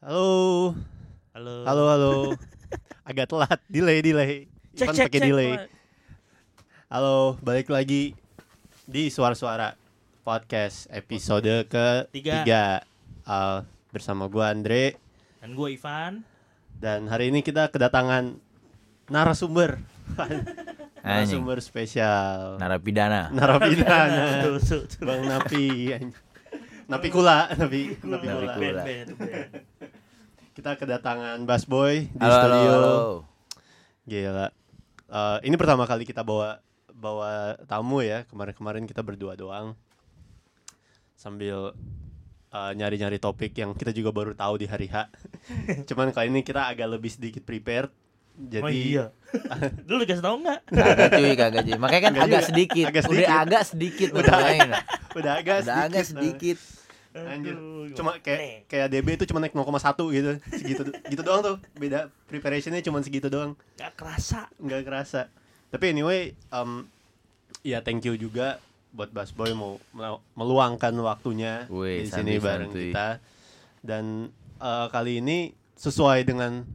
Halo. Halo. Halo, halo. Agak telat, delay, delay. Cek Ivan cek pakai cek. delay. Pak. Halo, balik lagi di suara-suara podcast episode ketiga. Tiga. Uh, bersama gua Andre Dan gue Ivan. dan hari ini kita kedatangan narasumber. Narasumber spesial. Narapidana. Narapidana. Bang Napi. Napi kula, Napi, Napi Napi kula. kula. Ben, ben, ben. Kita kedatangan Bass Boy di Halo, studio. halo. Gila. Eh, ini pertama kali kita bawa bawa tamu ya. Kemarin-kemarin kita berdua doang. Sambil eh, nyari-nyari topik yang kita juga baru tahu di hari H. Cuman kali ini kita agak lebih sedikit prepared. Jadi oh iya. Lu dikasih tau nggak? Kagak cuy, kagak cuy. Makanya kan Enggak agak juga. sedikit. Agak Udah sedikit. agak sedikit Udah. udah agak Udah sedikit. agak sedikit. Anjir. Cuma kayak kayak DB itu cuma naik 0,1 gitu. Segitu gitu doang tuh. Beda preparationnya cuma segitu doang. Gak kerasa. nggak kerasa tapi anyway um, ya thank you juga buat Bass Boy mau mel- meluangkan waktunya Wih, di sini bareng kita dan eh, kali ini sesuai dengan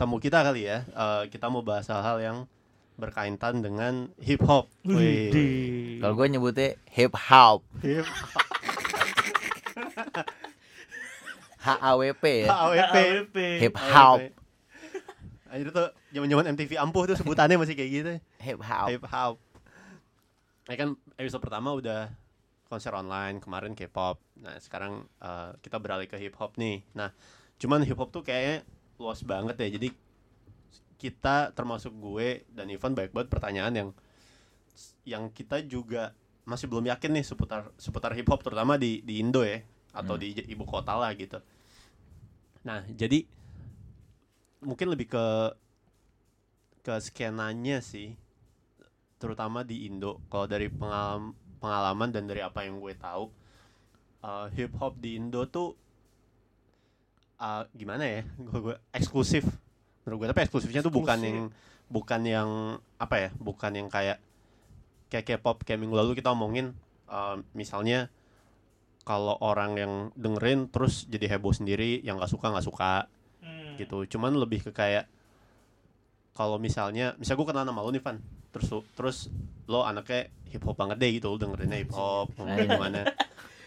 tamu kita kali ya eh, kita mau bahas hal-hal yang berkaitan dengan hip hop. Kalau gue nyebutnya hip hop, hip H A W P ya. AWP AWP. Hip hop, Anjir tuh zaman-zaman MTV ampuh tuh sebutannya masih kayak gitu hip hop. hip hop. Ya kan episode pertama udah konser online kemarin K-pop. Nah sekarang eh, kita beralih ke hip hop nih. Nah cuman hip hop tuh kayaknya luas banget ya. Jadi kita termasuk gue dan Ivan baik banget pertanyaan yang yang kita juga masih belum yakin nih seputar seputar hip hop terutama di di Indo ya atau Hmm. di ibu kota lah gitu. Nah jadi mungkin lebih ke ke skenanya sih terutama di Indo. Kalau dari pengalam- pengalaman dan dari apa yang gue tahu uh, hip hop di Indo tuh uh, gimana ya? Gue gue eksklusif. Menurut gue tapi eksklusifnya tuh bukan yang bukan yang apa ya? Bukan yang kayak kayak K-pop kayak minggu lalu kita omongin uh, misalnya kalau orang yang dengerin terus jadi heboh sendiri yang nggak suka nggak suka. Hmm. gitu. Cuman lebih ke kayak kalau misalnya misal gue kenal nama lo nih Van. Terus terus lo anaknya hip hop banget deh gitu lo dengerinnya hip hop ngomongin gimana.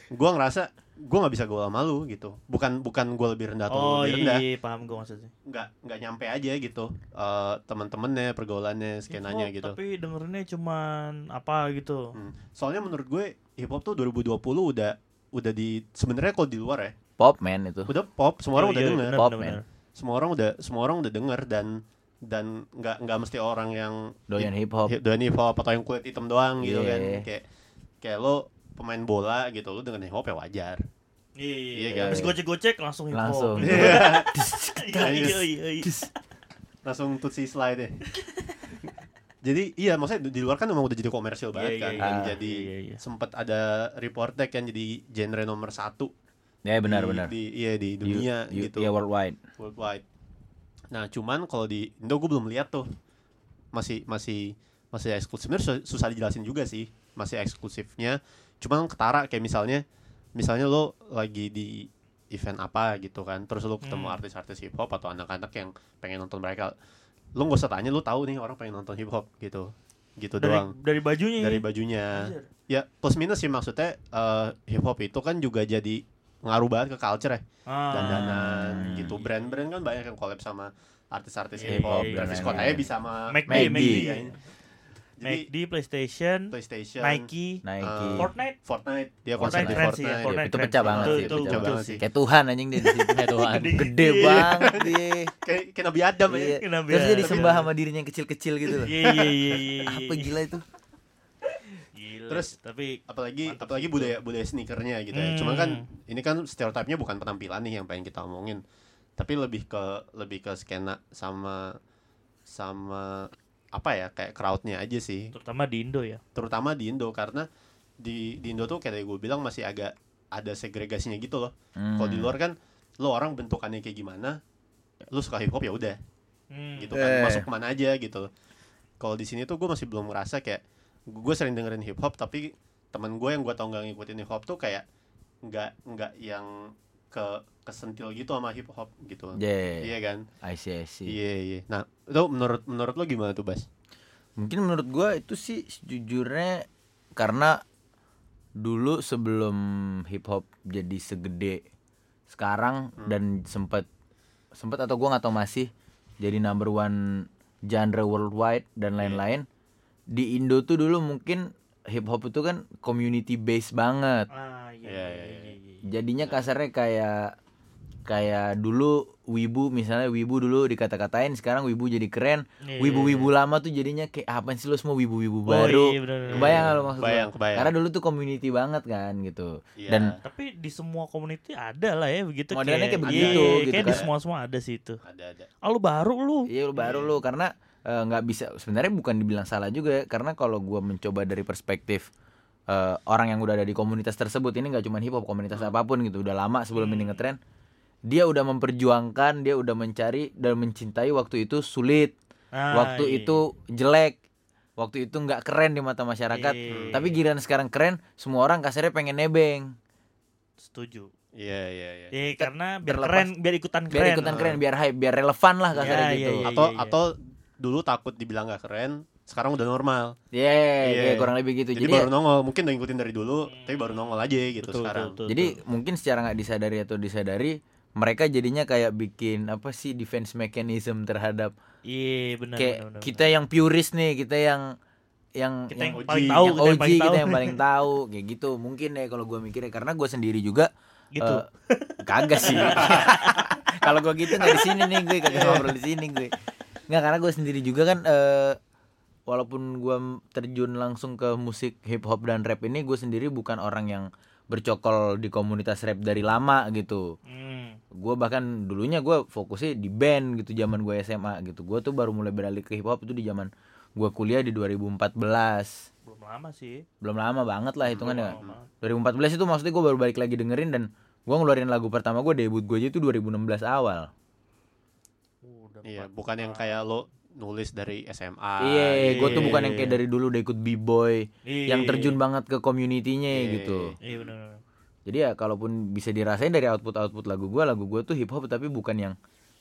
Gue ngerasa gue nggak bisa gue sama lu gitu. Bukan bukan gue lebih rendah atau Oh lebih rendah. iya, paham gue maksudnya. nggak nggak nyampe aja gitu. Eh teman-temannya pergaulannya skenanya Hip hop, gitu. Tapi dengerinnya cuman apa gitu. Hmm. soalnya menurut gue hip hop tuh 2020 udah udah di sebenarnya kalau di luar ya Pop man itu. udah pop semua orang Iya, udah iya, denger Pop, man. semua orang udah semua orang udah denger dan dan nggak nggak mesti orang yang Doyan hip hop. hip, doyan hip hop atau yang kulit hitam doang gitu Iya. kan kayak kayak lo pemain bola gitu lo dengan hip hop ya wajar Iya, Iya, iya, kan? Habis gocek-gocek langsung hip hop. Langsung. Iya, iya, iya, iya. langsung tutsi slide deh jadi iya maksudnya di luar kan memang udah jadi komersil banget Iya, kan iya, dan iya. jadi Iya, iya. sempat ada report yang jadi genre nomor satu Ya benar di, benar. di iya di dunia You- you- gitu Ya worldwide. worldwide. Nah, cuman kalau di Indo gue belum lihat tuh. Masih masih masih eksklusif. Sebenarnya susah, dijelasin juga sih. Masih eksklusifnya. Cuman ketara kayak misalnya misalnya lo lagi di event apa gitu kan. Terus lo ketemu Hmm. artis-artis hip hop atau anak-anak yang pengen nonton mereka. Lo gak usah tanya, lo tahu nih orang pengen nonton hip hop gitu. Gitu Dari doang. dari bajunya. Dari ya? bajunya. Anjir. Ya, plus minus sih maksudnya eh, hip hop itu kan juga jadi ngaruh banget ke culture ya Ah. dandanan Hmm. gitu brand-brand kan banyak yang collab sama artis-artis Iya, hip hop iya, iya, Travis iya. Scott aja bisa sama. Iya. Jadi McD, PlayStation, PlayStation Nike, Nike. Eh, Fortnite. Fortnite dia konser Fortnite di keren Fortnite, sih ya, Iya, Fortnite itu pecah sih. banget Itu- sih, itu pecah banget sih. Kayak Tuhan anjing dia di situ. Kayak Tuhan. Gede- banget dia. kayak kayak Nabi Adam ya Iya. Terus ya? dia disembah sama dirinya yang kecil-kecil gitu loh. Iya, iya, iya, iya. Apa gila itu? Gila. Terus, tapi apalagi apalagi budaya budaya sneakernya gitu ya Hmm. cuman kan ini kan stereotipnya bukan penampilan nih yang pengen kita omongin tapi lebih ke lebih ke skena sama sama apa ya kayak crowdnya aja sih terutama di Indo ya. terutama di Indo karena di di Indo tuh kayak gue bilang masih agak ada segregasinya gitu loh. Hmm. Kalau di luar kan lo orang bentukannya kayak gimana, lo suka hip hop ya udah Hmm. gitu kan Eh. masuk ke mana aja gitu. Kalau di sini tuh gue masih belum ngerasa kayak gue sering dengerin hip hop tapi teman gue yang gue tau nggak ngikutin hip hop tuh kayak nggak nggak yang ke kesentil gitu sama hip hop gitu. Yeah. iya kan? I see, I see. iya iya. Nah itu menurut menurut lo gimana tuh Bas? Mungkin menurut gua itu sih sejujurnya karena dulu sebelum hip hop jadi segede sekarang dan sempat sempat atau gua nggak tahu masih jadi number one genre worldwide dan lain-lain di Indo tuh dulu mungkin hip hop itu kan community based banget. Ah, iya, Iya, iya, iya, iya, iya, iya. jadinya kasarnya kayak kayak dulu wibu misalnya wibu dulu dikata-katain sekarang wibu jadi keren Iya, wibu-wibu lama tuh jadinya kayak apa sih lo semua wibu-wibu Oh, baru iya, bener, bener. kebayang lo maksud? Kebayang, kebayang. karena dulu tuh community banget kan gitu Iya. dan Tapi di semua community ada lah ya begitu Modelnya kayak begitu, Iya, gitu kayak di kan. semua semua ada sih itu. ada ada Ah, lu baru lu. iya lu baru lu karena eh, nggak bisa sebenarnya bukan dibilang salah juga ya, karena kalau gua mencoba dari perspektif eh, orang yang udah ada di komunitas tersebut ini nggak cuma hip hop komunitas apa pun gitu udah lama sebelum ini ngetren dia udah memperjuangkan dia udah mencari dan mencintai waktu itu sulit Ah, waktu iya. itu jelek waktu itu nggak keren di mata masyarakat Iya. tapi giliran sekarang keren semua orang kasarnya pengen nebeng setuju. iya iya iya Ya karena biar terlepas- keren, biar ikutan keren. biar ikutan keren biar hype biar relevan lah kasarnya Iya, gitu iya, atau iya. atau dulu takut dibilang gak keren sekarang udah normal yeah, Iya. kayak kurang lebih gitu jadi, jadi baru nongol mungkin udah ngikutin dari dulu tapi baru nongol aja gitu Betul, sekarang betul, betul, jadi betul. mungkin secara nggak disadari atau disadari mereka jadinya kayak bikin apa sih defense mechanism terhadap Iya, benar kayak benar, benar, kita yang purist nih kita yang yang Kita yang OG, paling tahu, yang kita yang OG paling kita tahu. yang paling tahu kayak gitu mungkin deh kalau gue mikirnya karena gue sendiri juga Gitu. eh, kagak sih kalau gue gitu nggak di sini nih gue kagak ngobrol di sini gue nggak karena gue sendiri juga kan eh, walaupun gue terjun langsung ke musik hip hop dan rap ini gue sendiri bukan orang yang bercokol di komunitas rap dari lama gitu Hmm. gue bahkan dulunya gue fokusnya di band gitu zaman gue SMA gitu gue tuh baru mulai beralih ke hip hop itu di zaman gue kuliah di 2014 Belum lama sih. belum lama banget lah hitungan ya Belum lama. 2014 itu maksudnya gue baru balik lagi dengerin dan gue ngeluarin lagu pertama gue debut gue aja itu 2016 awal Udah iya bukan yang kayak lo nulis dari SMA iya gue tuh iya, bukan yang iya. kayak dari dulu udah ikut b-boy Iya, yang iya, terjun iya. banget ke community-nya Iya, gitu Iya benar. benar. jadi ya kalaupun bisa dirasain dari output output lagu gue lagu gue tuh hip hop tapi bukan yang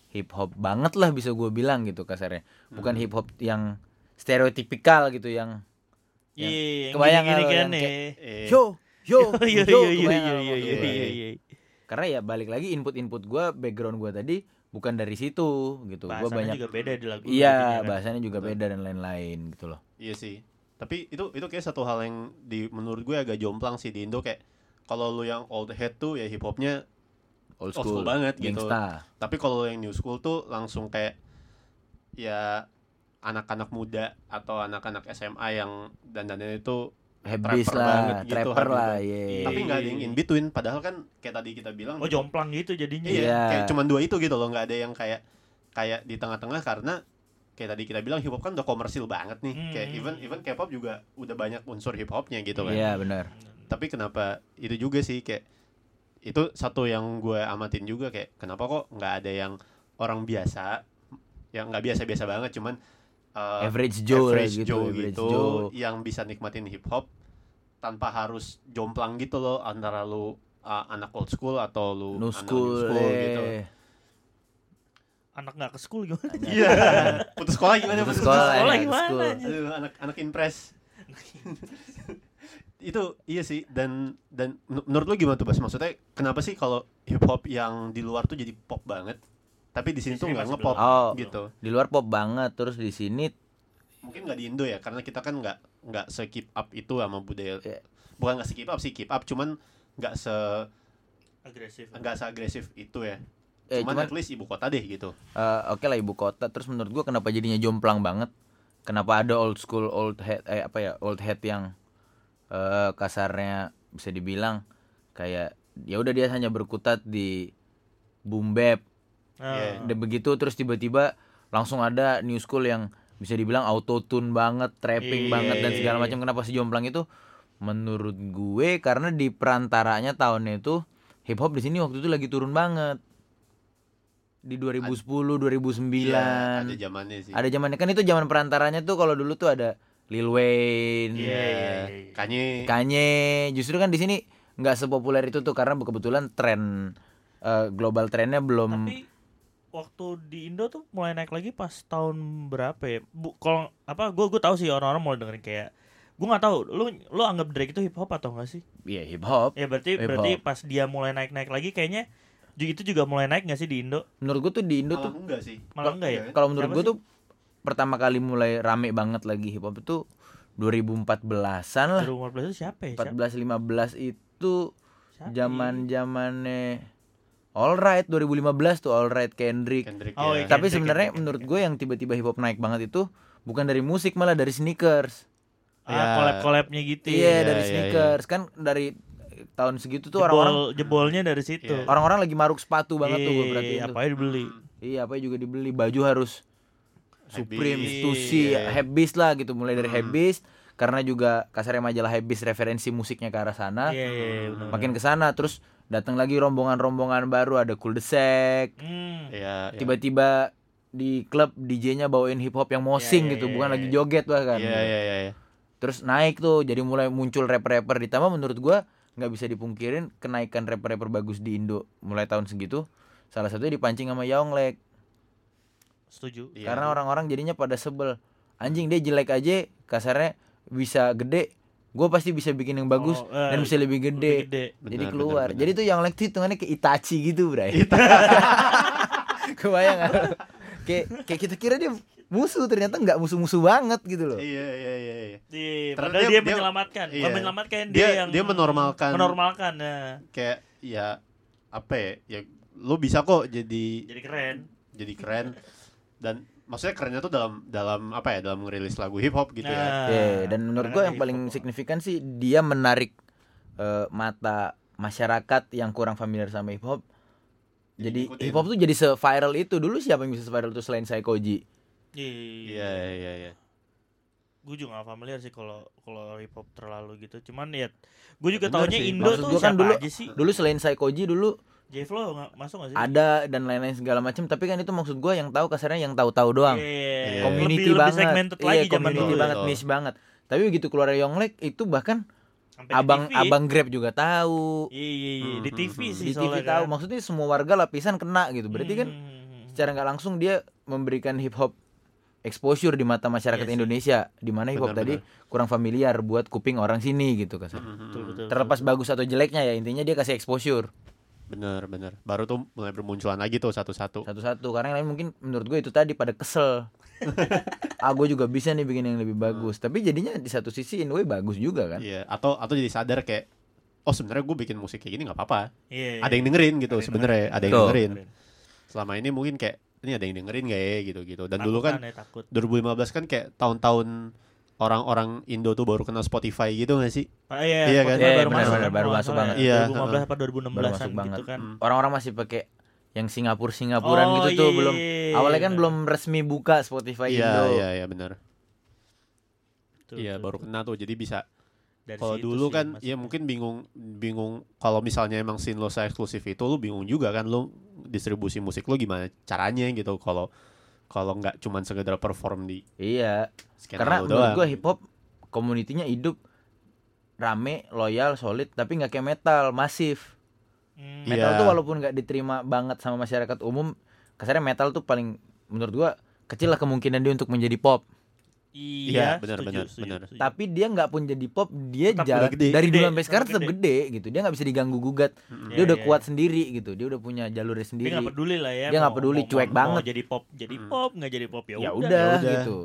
hip hop banget lah bisa gue bilang gitu kasarnya bukan hip hop yang stereotipikal gitu yang Iya, yang kebayang gini-gini nggak lo kan yang ya. kayak, Eh, yo yo Iya, yo iya, iya, kebayang iya, nggak lo iya, maksud iya, gue? iya, iya. karena ya balik lagi input input gue background gue tadi bukan dari situ gitu Bahasanya banyak juga beda di lagu. iya kan. bahasanya juga beda dan lain-lain gitu loh Iya sih. Tapi itu itu kayak satu hal yang di menurut gue agak jomplang sih di Indo kayak kalau lu yang old head tuh ya hip hopnya old Old school banget gitu. gangsta tapi kalau yang new school tuh langsung kayak ya anak-anak muda atau anak-anak SMA yang dandannya itu habis lah banget gitu, trapper habis lah banget. iya tapi nggak ada yang in between padahal kan kayak tadi kita bilang Oh jomplang gitu jadinya. iya, Iya. kayak cuman dua itu gitu loh nggak ada yang kayak kayak di tengah-tengah karena kayak tadi kita bilang hip hop kan udah komersil banget nih Hmm. kayak even even K-pop juga udah banyak unsur hip hopnya gitu kan iya benar tapi kenapa itu juga sih kayak itu satu yang gue amatin juga kayak kenapa kok nggak ada yang orang biasa yang nggak biasa-biasa banget cuman uh, average Joe average gitu Joe average gitu Joe. yang bisa nikmatin hip hop tanpa harus jomplang gitu loh antara lu uh, anak old school atau lu no anak school, new school gitu eh. Anak nggak ke school gimana? iya. Putus sekolah gimana? Putus putus sekolah, sekolah. ya, gimana, school. Aduh, anak anak impres. Itu iya sih. Dan dan men- menurut lu gimana tuh Bas? Maksudnya kenapa sih kalau hip hop yang di luar tuh jadi pop banget tapi di sini tuh nggak ngepop. Oh. gitu di luar pop banget terus di sini mungkin nggak di Indo ya karena kita kan nggak nggak se keep up itu sama budaya Iya. bukan nggak se keep up sih keep up cuman nggak se Agresif. nggak se agresif itu ya eh, cuman, cuman at least ibu kota deh gitu eh, oke lah ibu kota terus menurut gua kenapa jadinya jomplang banget kenapa ada old school old head eh apa ya old head yang eh, kasarnya bisa dibilang kayak ya udah dia hanya berkutat di boom bap Ah. dan begitu terus tiba-tiba langsung ada new school yang bisa dibilang auto tune banget, trapping Iya. banget dan segala macam. Kenapa si jomplang itu? Menurut gue karena di perantaranya tahunnya itu hip hop di sini waktu itu lagi turun banget. Di 2010, 2009. Iya, ada zamannya sih Ada zamannya kan itu zaman perantaranya tuh kalau dulu tuh ada Lil Wayne, Iya, iya, iya, iya. Kanye Kanye. Justru kan di sini nggak sepopuler itu tuh karena kebetulan tren eh, global trennya belum Tapi waktu di Indo tuh mulai naik lagi pas tahun berapa ya? Bu, kalau apa gue gue tahu sih orang-orang mulai dengerin kayak gue nggak tahu lu lu anggap Drake itu hip hop atau enggak sih? ya hip hop. Ya berarti Hip berarti hop. pas dia mulai naik-naik lagi kayaknya ju- itu juga mulai naik nggak sih di Indo? Menurut gue tuh di Indo Malah tuh enggak sih Malah enggak ya? kalau menurut gue sih? tuh pertama kali mulai rame banget lagi hip hop itu 2014-an lah. 2014 itu siapa ya? Siapa? 14 15 itu Siapa? zaman-zamannya Alright 2015 tuh Alright Kendrick. Kendrick Oh, ya. iya. Tapi sebenarnya menurut gue yang tiba-tiba hip hop naik banget itu bukan dari musik malah dari sneakers. Ah, Ya. collab-collabnya gitu. Iya, Iya, dari iya, sneakers. Kan dari tahun segitu tuh Jebol, orang-orang jebolnya dari situ. Iya. orang-orang lagi maruk sepatu banget tuh gue Iya, berarti apa aja dibeli. Iya, apa juga dibeli baju harus Supreme. Stussy, Iya. Habis lah gitu mulai dari Hmm. Habis karena juga kasarnya majalah Habis referensi musiknya ke arah sana. Iya, iya, iya, benar. Makin ke sana terus datang lagi rombongan-rombongan baru ada Cool Sec. Hmm. Iya, iya. Tiba-tiba di klub DJ-nya bawain hip hop yang mosing Iya, iya, gitu, iya, bukan iya. lagi joget bahkan. Iya, iya, iya, iya. Terus naik tuh, jadi mulai muncul rapper-rapper ditambah menurut gua nggak bisa dipungkirin kenaikan rapper-rapper bagus di Indo mulai tahun segitu. Salah satunya dipancing sama Yonglek. Setuju. Iya. Karena orang-orang jadinya pada sebel. Anjing dia jelek aja, kasarnya bisa gede. Gue pasti bisa bikin yang bagus Oh, eh, dan bisa lebih gede. Lebih gede. Jadi Benar, keluar. benar, benar. Jadi tuh yang tuh hitungannya kayak Itachi gitu, Bray. Kebayang gak? kayak kayak kita kira dia musuh ternyata nggak musuh-musuh banget gitu loh. Iya, iya, iya, iya. Iya, Karena padahal dia- dia, dia- menyelamatkan, iya. Bukan menyelamatkan dia, Dia yang dia menormalkan menormalkan ya. kayak ya apa ya? Ya lu bisa kok jadi Jadi keren. jadi keren dan maksudnya kerennya tuh dalam dalam apa ya? Dalam ngerilis lagu hip hop gitu ya. Nah, Iya, dan menurut gue yang paling signifikan sih dia menarik eh, mata masyarakat yang kurang familiar sama hip hop. Jadi ngikutin. hip hop tuh jadi se-viral itu. Dulu siapa yang bisa se-viral itu selain Saikoji? Iya, iya, iya. Gue juga gak familiar sih kalau kalau hip hop terlalu gitu. Cuman ya gue juga Bener taunya sih. Indo Maksud tuh kan siapa dulu- aja sih? Dulu selain Saikoji dulu J-Flow nggak masuk gak sih? ada dan lain-lain segala macam, tapi kan itu maksud gue yang tahu kasarnya yang tahu-tahu doang. Iya, Community lebih, banget. Lebih segmented iya, lagi zaman community dulu. banget, Betul. niche banget. Tapi begitu keluar Yonglek itu bahkan Sampai abang TV. abang Grab juga tahu. Iya, iya, iya. Di Hmm, TV hmm, sih Di TV tahu. kan. Maksudnya semua warga lapisan kena gitu. Berarti kan Hmm. secara nggak langsung dia memberikan hip hop exposure di mata masyarakat Iya sih. Indonesia di mana hip hop Benar, tadi kurang familiar buat kuping orang sini gitu kasar. Betul, betul, Terlepas betul. bagus atau jeleknya ya intinya dia kasih exposure Bener, bener. Baru tuh mulai bermunculan lagi tuh satu-satu. satu-satu karena yang lain mungkin menurut gue itu tadi pada kesel. ah gue juga bisa nih bikin yang lebih bagus. Tapi jadinya di satu sisi in way bagus juga kan. Iya, atau atau jadi sadar kayak oh sebenarnya gue bikin musik kayak gini nggak apa-apa. Iya, iya. Ada yang dengerin gitu sebenarnya, ada yang Betul. dengerin. Selama ini mungkin kayak ini ada yang dengerin gak ya gitu-gitu. Dan dulu kan Takutan ya, takut. 2015 kan kayak tahun-tahun orang-orang Indo tuh baru kenal Spotify gitu gak sih? Ah, iya, Iya kan? Iya, baru benar, masuk, benar, kan, baru kalau masuk nggak banget. Iya, ya. 2015 heeh. apa 2016 Baru masuk gitu banget. kan. Hmm. Orang-orang masih pakai yang Singapura Singapuran Oh, gitu iya, tuh iya, belum iya, awalnya kan iya. belum resmi buka Spotify Iya, Indo. iya, iya benar. Betul, Iya, baru betul. kena tuh. Jadi bisa Dari kalau situ dulu sih kan masuknya. ya mungkin bingung bingung kalau misalnya emang scene lo saya eksklusif itu lu bingung juga kan lu distribusi musik lu gimana caranya gitu kalau kalau nggak cuman sekedar perform di Iya. Karena menurut doang. gua hip hop komunitinya hidup rame, loyal, solid, tapi nggak kayak metal, masif. Hmm. Metal tuh walaupun nggak diterima banget sama masyarakat umum, kasarnya metal tuh paling menurut gua kecil lah kemungkinan dia untuk menjadi pop. Iya, benar, setuju, benar, benar. setuju. Tapi dia nggak pun jadi pop, dia Tetap jalan gede. dari dulu sampai sekarang tetap gede gitu. Dia nggak bisa diganggu gugat. Dia Iya, udah iya, kuat iya. sendiri gitu. Dia udah punya jalurnya dia sendiri. nggak peduli lah ya Dia nggak peduli, mau- cuek mau- banget. mau jadi pop jadi Hmm. pop nggak jadi pop ya ya udah udah ya udah. gitu.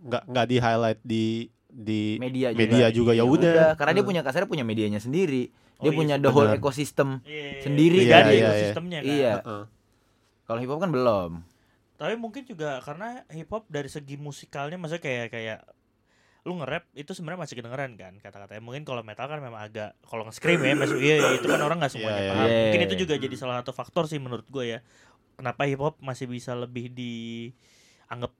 nggak nggak di highlight di di Media juga. media juga ya Ya udah karena dia Hmm. punya kasarnya punya medianya sendiri. Dia Oh, iya punya sih, the whole benar. ecosystem. Iya, Sendiri kan. Iya, iya. ekosistemnya kan Iya. Heeh. Kalau hip hop kan belum. Tapi mungkin juga karena hip hop dari segi musikalnya maksudnya kayak kayak lu nge-rap itu sebenarnya masih kedengeran kan kata-katanya mungkin kalau metal kan memang agak kalau nge-scream ya masuk iya iya, itu kan orang nggak semuanya Iya, iya, paham iya. mungkin itu juga jadi salah satu faktor sih menurut gue ya kenapa hip hop masih bisa lebih dianggap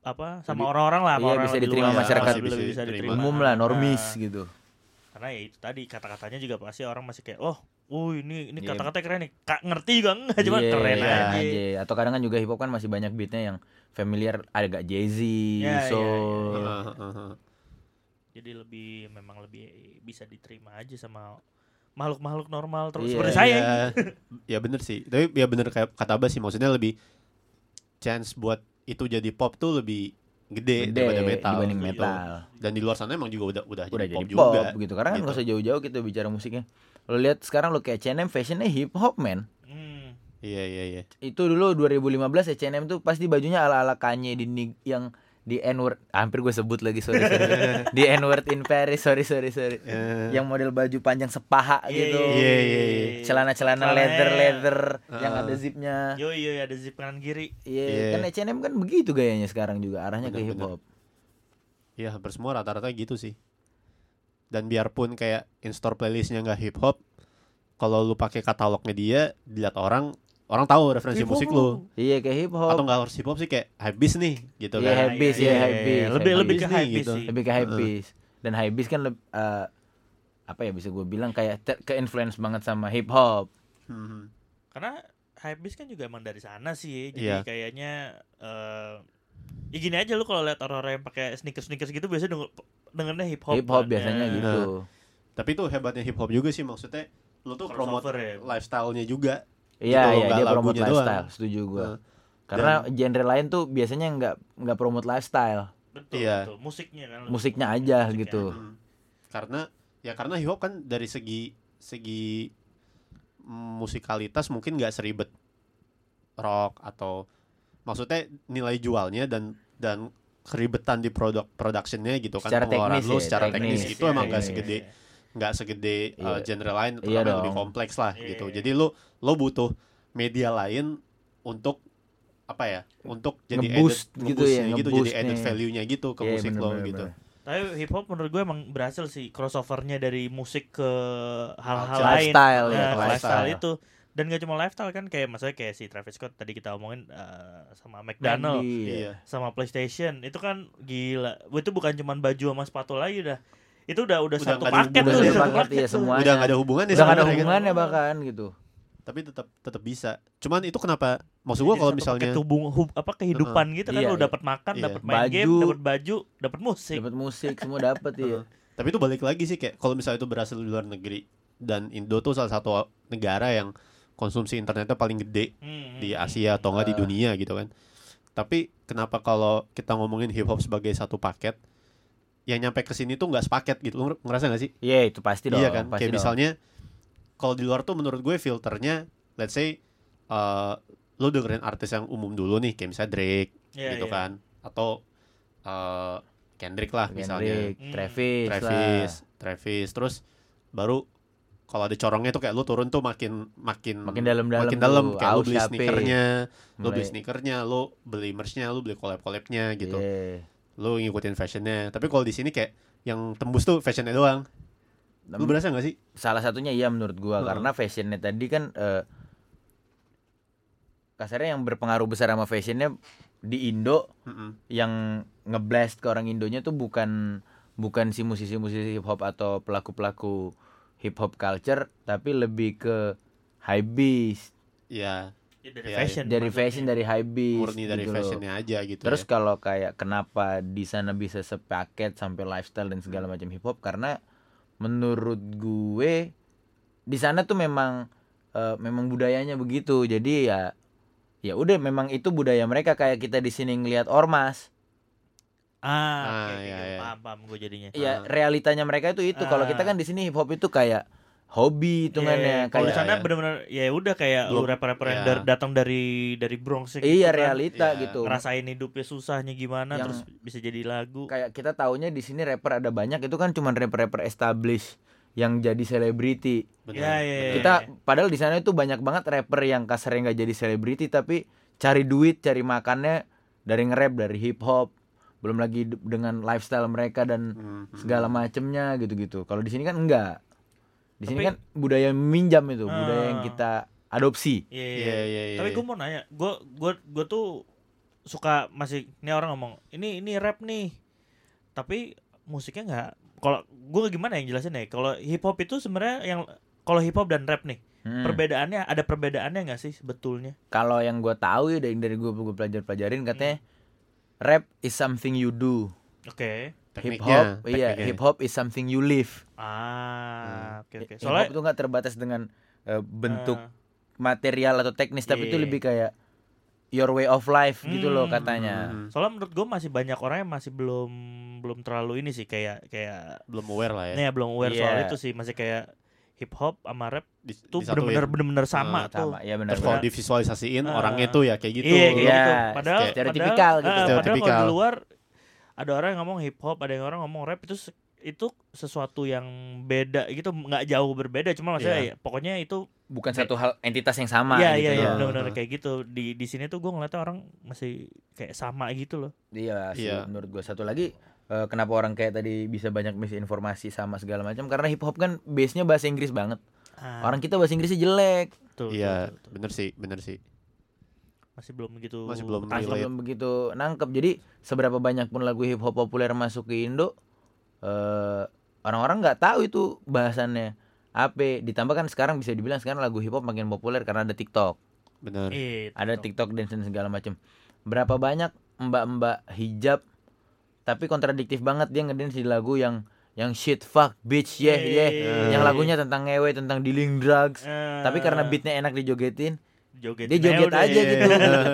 apa sama orang-orang lah sama iya, orang bisa diterima luas, masyarakat. lebih bisa Bisa diterima Umum lah, normis Nah, gitu. karena ya itu tadi kata-katanya juga pasti orang masih kayak oh oh ini ini Iya. kata-kata keren nih kak ngerti juga enggak cuma Iya, keren iya aja Atau kadang kan juga hip hop kan masih banyak beatnya yang familiar agak jazzy, Iya, iya, soul. iya, Heeh, heeh. jadi lebih memang lebih bisa diterima aja sama makhluk-makhluk normal terus Iya. seperti saya. Iya, ya bener sih. Tapi ya bener kayak kata Abah sih, maksudnya lebih chance buat itu jadi pop tuh lebih gede, Gede daripada metal. dibanding gitu. metal. Dan di luar sana emang juga udah udah, Udah jadi, jadi pop, pop, juga. gitu. Karena kan Gitu. nggak usah jauh-jauh kita bicara musiknya. Lo lihat sekarang lo kayak H&M fashionnya hip hop man. Hmm. Iya iya iya. Itu dulu 2015 H&M tuh pasti bajunya ala-ala Kanye di yang di N-word hampir gue sebut lagi sorry sorry di N-word in Paris sorry sorry sorry Eh, yang model baju panjang sepaha Iya, gitu iya, iya, iya. celana-celana Celananya- leather leather yang Heeh. ada zipnya Yo yo ada zip kanan kiri. Iya, Iya. kan H&M kan begitu gayanya sekarang juga arahnya ke Bener, hip hop. Iya hampir semua rata-rata gitu sih. Dan biarpun kayak in-store playlistnya nggak hip hop, kalau lu pakai katalognya dia, dilihat orang, orang tahu referensi musik lu. Iya kayak hip hop. Atau nggak harus hip hop sih kayak hypebeast nih, gitu Iya, kan. iya, hypebeast, iya. Lebih lebih ke hypebeast gitu. lebih ke hypebeast. Dan hypebeast kan eh, apa ya bisa gue bilang kayak ter- ke influence banget sama hip hop. Mhm. Karena hypebeast kan juga emang dari sana sih. Jadi Iya. kayaknya eh ya gini aja lu kalau lihat orang-orang yang pakai sneakers-sneakers gitu biasanya denger, dengernya hip hop. hip hop kan, biasanya ya. gitu. Tapi itu hebatnya hip hop juga sih maksudnya lu tuh promote ya. lifestyle-nya juga. Iya, Gitu, iya dia promote lagunya doang. lifestyle, setuju gua. Nah, Karena genre lain tuh biasanya nggak nggak promote lifestyle, Betul, Iya. betul. Musiknya kan. musiknya aja musiknya. gitu. Hmm. Karena ya karena hip hop kan dari segi segi musikalitas mungkin nggak seribet rock atau maksudnya nilai jualnya dan dan keribetan di produk productionnya gitu kan Secara pengeluaran teknis lu ya, secara teknis. teknis itu Iya, emang iya, nggak iya, segede iya. nggak segede uh, genre lain Iya yang lebih kompleks lah gitu jadi lu lo butuh media lain untuk apa ya untuk jadi Ngeboost added, gitu ya, gitu jadi added value-nya gitu ke Iya, musik bener, lo bener, gitu bener. Tapi hip hop menurut gue emang berhasil sih crossovernya dari musik ke hal-hal lain. Lifestyle ya, Nah, ke lifestyle lifestyle. itu. Dan gak cuma lifestyle kan kayak maksudnya kayak si Travis Scott tadi kita omongin eh, sama McDonald, Mandy, iya sama PlayStation. Itu kan gila. Itu bukan cuma baju sama sepatu lagi dah. Itu udah udah, Udah satu nggak ada paket Udah tuh, ada satu paket paket ya semuanya. udah nggak ada hubungannya Udah nggak ada hubungannya bahkan gitu. tapi tetap tetap bisa cuman itu kenapa maksud gua kalau misalnya paket hubung, hub- apa kehidupan gitu kan Iya, lu iya. dapat makan, Iya. dapat main game, dapat baju, dapat musik. Dapat musik semua dapat ya. Tapi itu balik lagi sih kayak kalau misalnya itu berhasil di luar negeri dan Indo tuh salah satu negara yang konsumsi internetnya paling gede Hmm, di hmm, Asia atau enggak di Ah. dunia gitu kan tapi kenapa kalau kita ngomongin hip hop sebagai satu paket yang nyampe ke sini tuh nggak sepaket gitu lu ngerasa nggak sih Iya, itu pasti dong. iya kan pasti kayak dong. misalnya kalau di luar tuh menurut gue filternya let's say eh lu dengerin artis yang umum dulu nih kayak misalnya Drake Iya, gitu iya. kan atau eh Kendrick lah misalnya Kendrick, Hmm. Travis, Travis lah. Travis terus baru kalau ada corongnya tuh kayak lu turun tuh makin makin Makin dalam-dalam makin dalam kayak lu beli Chape. sneakernya lu beli sneakernya lu beli merchnya lu beli collab collabnya gitu Iya. lu ngikutin fashionnya tapi kalau di sini kayak yang tembus tuh fashionnya doang lu berasa gak sih Salah satunya iya menurut gua Heeh. karena fashionnya tadi kan eh, kasarnya yang berpengaruh besar sama fashionnya di Indo Mm-mm. yang ngeblast ke orang Indonya tuh bukan bukan si musisi-musisi hip hop atau pelaku-pelaku hip hop culture tapi lebih ke high beast ya Ya, dari Iya, fashion. dari fashion dari high beast murni dari gitu loh. fashionnya aja gitu Terus ya. kalau kayak kenapa di sana bisa sepaket sampai lifestyle dan segala Hmm. macam hip hop karena menurut gue di sana tuh memang eh, memang budayanya begitu. Jadi ya ya udah memang itu budaya mereka kayak kita di sini ngelihat ormas. Ah, Ah, oke, iya, oke. iya. paham paham gue jadinya. Ya realitanya mereka itu itu. Kalau kita Ah. kan di sini hip hop itu kayak hobi hitungannya Iya, kalau di sana Iya. benar-benar ya udah kayak lu rapper-rapper yang iya. dar- datang dari dari Bronx gitu iya kan. realita Iya, gitu. ngerasain hidupnya susahnya gimana Yang- terus bisa jadi lagu. kayak kita taunya di sini rapper ada banyak itu kan cuman rapper-rapper established yang jadi selebriti. Iya, iya, bener. kita padahal di sana itu banyak banget rapper yang kasarnya nggak jadi selebriti tapi cari duit cari makannya dari nge-rap dari hip hop belum lagi dengan lifestyle mereka dan Hmm, hmm. segala macemnya gitu-gitu kalau di sini kan enggak di sini kan budaya minjam itu budaya yang Ah. kita adopsi Iya, Iya, iya, iya. Tapi gue mau nanya, gue gue gue tuh suka masih ini orang ngomong ini ini rap nih, tapi musiknya nggak. Kalau gue gimana yang jelasin ya? Kalau hip hop itu sebenarnya yang kalau hip hop dan rap nih Hmm. perbedaannya ada perbedaannya nggak sih sebetulnya? kalau yang gue tahu ya dari dari gue gue pelajar pelajarin katanya rap is something you do Oke. Tapi hip hop iya hip hop is something you live Ah, oke oke. hip hop Soalnya itu nggak terbatas dengan eh, bentuk eh, material atau teknis tapi itu Iya. lebih kayak your way of life gitu loh Hmm. katanya Hmm, soalnya menurut gue masih banyak orang yang masih belum belum terlalu ini sih kayak kayak belum aware lah ya. nih ya belum aware soal Iya. itu sih masih kayak hip hop sama rap Di, tuh disatuin. bener-bener bener-bener sama Nah, tuh. sama ya benar Terus kalau divisualisasiin Ah. orangnya tuh ya kayak gitu. Iya, kayak Iya, gitu. Padahal stereotipikal padahal, gitu. eh, padahal kalau di luar ada orang yang ngomong hip hop, ada yang orang ngomong rap itu itu sesuatu yang beda gitu, nggak jauh berbeda, cuma maksudnya Iya. ya, pokoknya itu bukan satu hal entitas yang sama Iya gitu iya iya benar-benar kayak gitu. Di di sini tuh gue ngeliatnya orang masih kayak sama gitu loh. Iya sih Iya. menurut gua satu lagi eh, kenapa orang kayak tadi bisa banyak misinformasi sama segala macam karena hip hop kan base-nya bahasa Inggris banget. Ah, Orang kita bahasa Inggrisnya jelek. Iya, bener sih, bener sih. masih belum begitu Masih belum relate. belum begitu nangkep. Jadi seberapa banyak pun lagu hip hop populer masuk ke Indo eh orang-orang nggak tahu itu bahasannya apa. Ditambah kan sekarang bisa dibilang sekarang lagu hip hop makin populer karena ada TikTok. Bener. Iya, ada TikTok. TikTok dance dan segala macam. Berapa banyak mbak-mbak hijab tapi kontradiktif banget dia ngedance di lagu yang yang shit fuck bitch yeah yeah Yeay. yang lagunya tentang ngewe tentang dealing drugs Eh, tapi karena beatnya enak dijogetin joget dia joget aja iya. gitu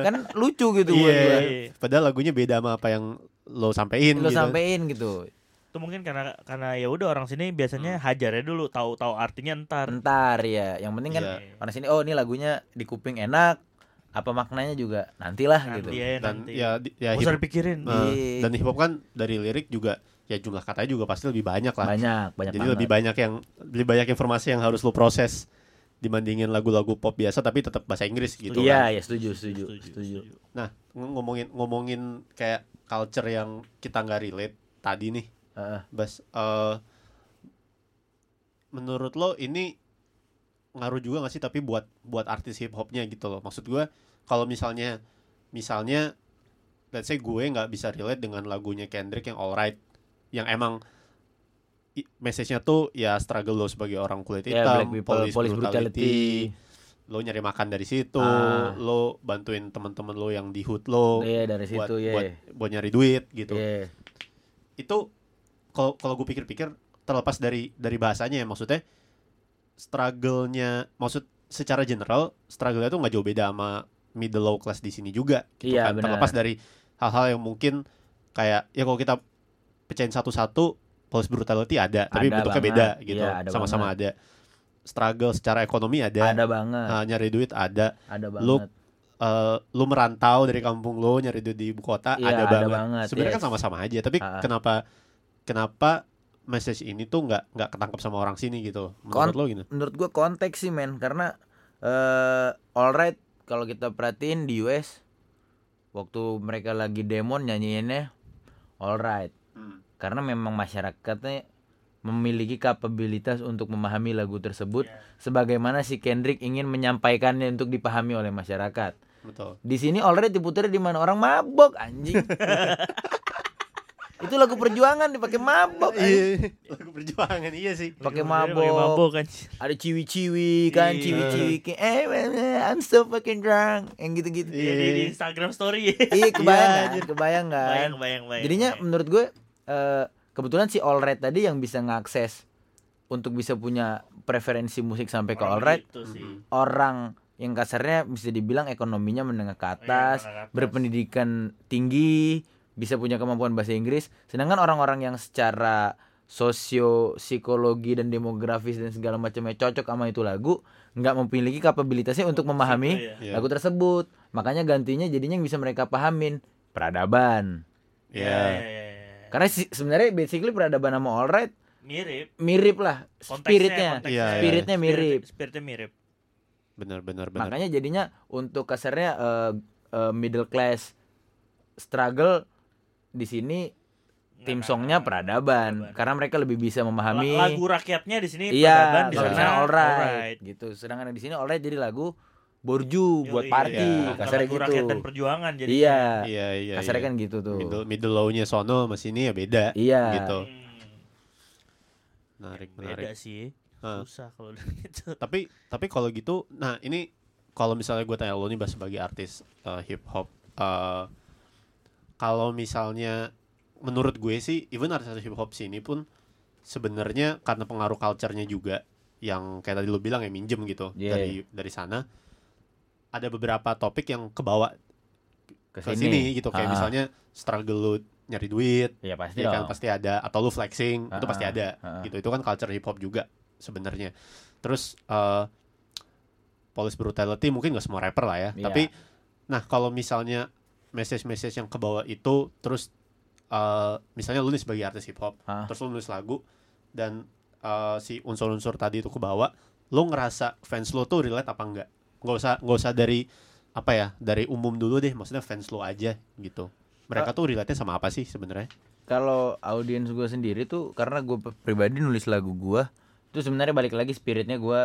kan lucu gitu buat Iya. gua Iya. Padahal lagunya beda sama apa yang lo sampein lo gitu. sampein gitu itu mungkin karena karena ya udah orang sini biasanya hajarnya dulu tahu tahu artinya ntar ntar ya yang penting kan Iya. orang sini oh ini lagunya di kuping enak apa maknanya juga nantilah gitu nanti ya Dan nanti ya di- ya usah dipikirin Iya. dan hip hop kan dari lirik juga ya jumlah katanya juga pasti lebih banyak lah. banyak banyak Jadi banget. lebih banyak yang lebih banyak informasi yang harus lo proses dibandingin lagu-lagu pop biasa tapi tetap bahasa Inggris gitu iya kan. ya setuju setuju Setuju, setuju. Nah, ng- ngomongin ngomongin kayak culture yang kita nggak relate tadi nih, Heeh. Bas. eh, menurut lo ini ngaruh juga gak sih tapi buat buat artis hip hopnya gitu loh. Maksud gue kalau misalnya misalnya let's say gue nggak bisa relate dengan lagunya Kendrick yang Alright yang emang message-nya tuh ya struggle lo sebagai orang kulit ya hitam, black people police, brutality lo nyari makan dari situ, Ah. lo bantuin teman-teman lo yang di hood lo Iya dari buat, situ ya. buat buat nyari duit gitu. Iya. Itu kalau kalau gue pikir-pikir terlepas dari dari bahasanya ya maksudnya struggle-nya maksud secara general struggle-nya tuh nggak jauh beda sama middle low class di sini juga gitu Iya, kan. Terlepas dari hal-hal yang mungkin kayak ya kalau kita pecahin satu-satu police brutality ada, tapi Ada bentuknya banget. beda gitu. Iya, ada Sama-sama ada. Struggle secara ekonomi ada, Ada banget. Nah, nyari duit ada, ada lu banget. eh lu merantau dari kampung lu nyari duit di ibu kota Iya, ada ada banget. banget, Sebenarnya yes. kan sama-sama aja, tapi Ah. kenapa kenapa message ini tuh nggak nggak ketangkep sama orang sini gitu? Menurut Kon- lo gini? Menurut gua konteks sih men karena eh alright kalau kita perhatiin di US waktu mereka lagi demo nyanyiinnya alright karena memang masyarakatnya memiliki kapabilitas untuk memahami lagu tersebut sebagaimana si Kendrick ingin menyampaikannya untuk dipahami oleh masyarakat. Betul. Di sini already diputar di mana orang mabok anjing. Itu lagu perjuangan dipakai mabok. anjing. Iya, lagu perjuangan iya sih. Pakai Pakai mabok. mabok kan. Ada ciwi-ciwi kan, Iya. ciwi-ciwi eh man, man, I'm so fucking drunk. Yang gitu-gitu. Iya, di, di Instagram story. Iya, kebayang Iya, kan? Kebayang kan? Bayang, bayang, bayang. Jadinya menurut gue eh, kebetulan si Allred tadi yang bisa ngakses untuk bisa punya preferensi musik sampai ke Orang Allred gitu sih. orang yang kasarnya bisa dibilang ekonominya menengah ke atas, menengah ke atas. berpendidikan tinggi, bisa punya kemampuan bahasa Inggris. Sedangkan orang-orang yang secara sosio psikologi dan demografis dan segala macamnya cocok sama itu lagu nggak memiliki kapabilitasnya untuk memahami Iya. Iya. lagu tersebut makanya gantinya jadinya yang bisa mereka pahamin peradaban Iya, iya, iya. karena sebenarnya basically peradaban sama alright mirip. mirip lah Konteksnya, spiritnya konteksnya. Spiritnya mirip Spirit- Spiritnya mirip. Benar benar benar. makanya jadinya untuk kasarnya eh, eh, middle class struggle di sini tim songnya peradaban peradaban. karena mereka lebih bisa memahami La- lagu rakyatnya di sini iya peradaban di sana alright alright. gitu sedangkan di sini alright jadi lagu borju buat Yoi, party iya. Lagu gitu rakyat dan perjuangan jadi iya Iya iya. kasarnya iya. kan gitu tuh middle middle low-nya sono sama sini ya beda. iya Gitu. Hmm, Menarik beda menarik. sih Ah. susah kalau gitu tapi tapi kalau gitu nah ini kalau misalnya gue tanya lo nih sebagai artis uh, hip hop uh, kalau misalnya menurut gue sih even artis hip hop sini pun sebenarnya karena pengaruh culture-nya juga yang kayak tadi lu bilang ya minjem gitu Yeah. dari dari sana ada beberapa topik yang kebawa ke sini gitu kayak Ah, misalnya struggle lu nyari duit ya pasti ya kan dong. pasti ada atau lu flexing itu Ah, pasti ada ah, ah. gitu itu kan culture hip hop juga sebenarnya terus eh police brutality mungkin gak semua rapper lah ya Iya. tapi nah kalau misalnya message-message yang ke bawah itu terus eh misalnya lu nih sebagai artis hip hop Ah. terus lu nulis lagu dan eh, si unsur-unsur tadi itu ke bawah lu ngerasa fans lu tuh relate apa enggak? Nggak usah nggak usah dari apa ya dari umum dulu deh maksudnya fans lu aja gitu. Mereka tuh relate sama apa sih sebenarnya? Kalau audiens gue sendiri tuh karena gue pribadi nulis lagu gue itu sebenarnya balik lagi spiritnya gue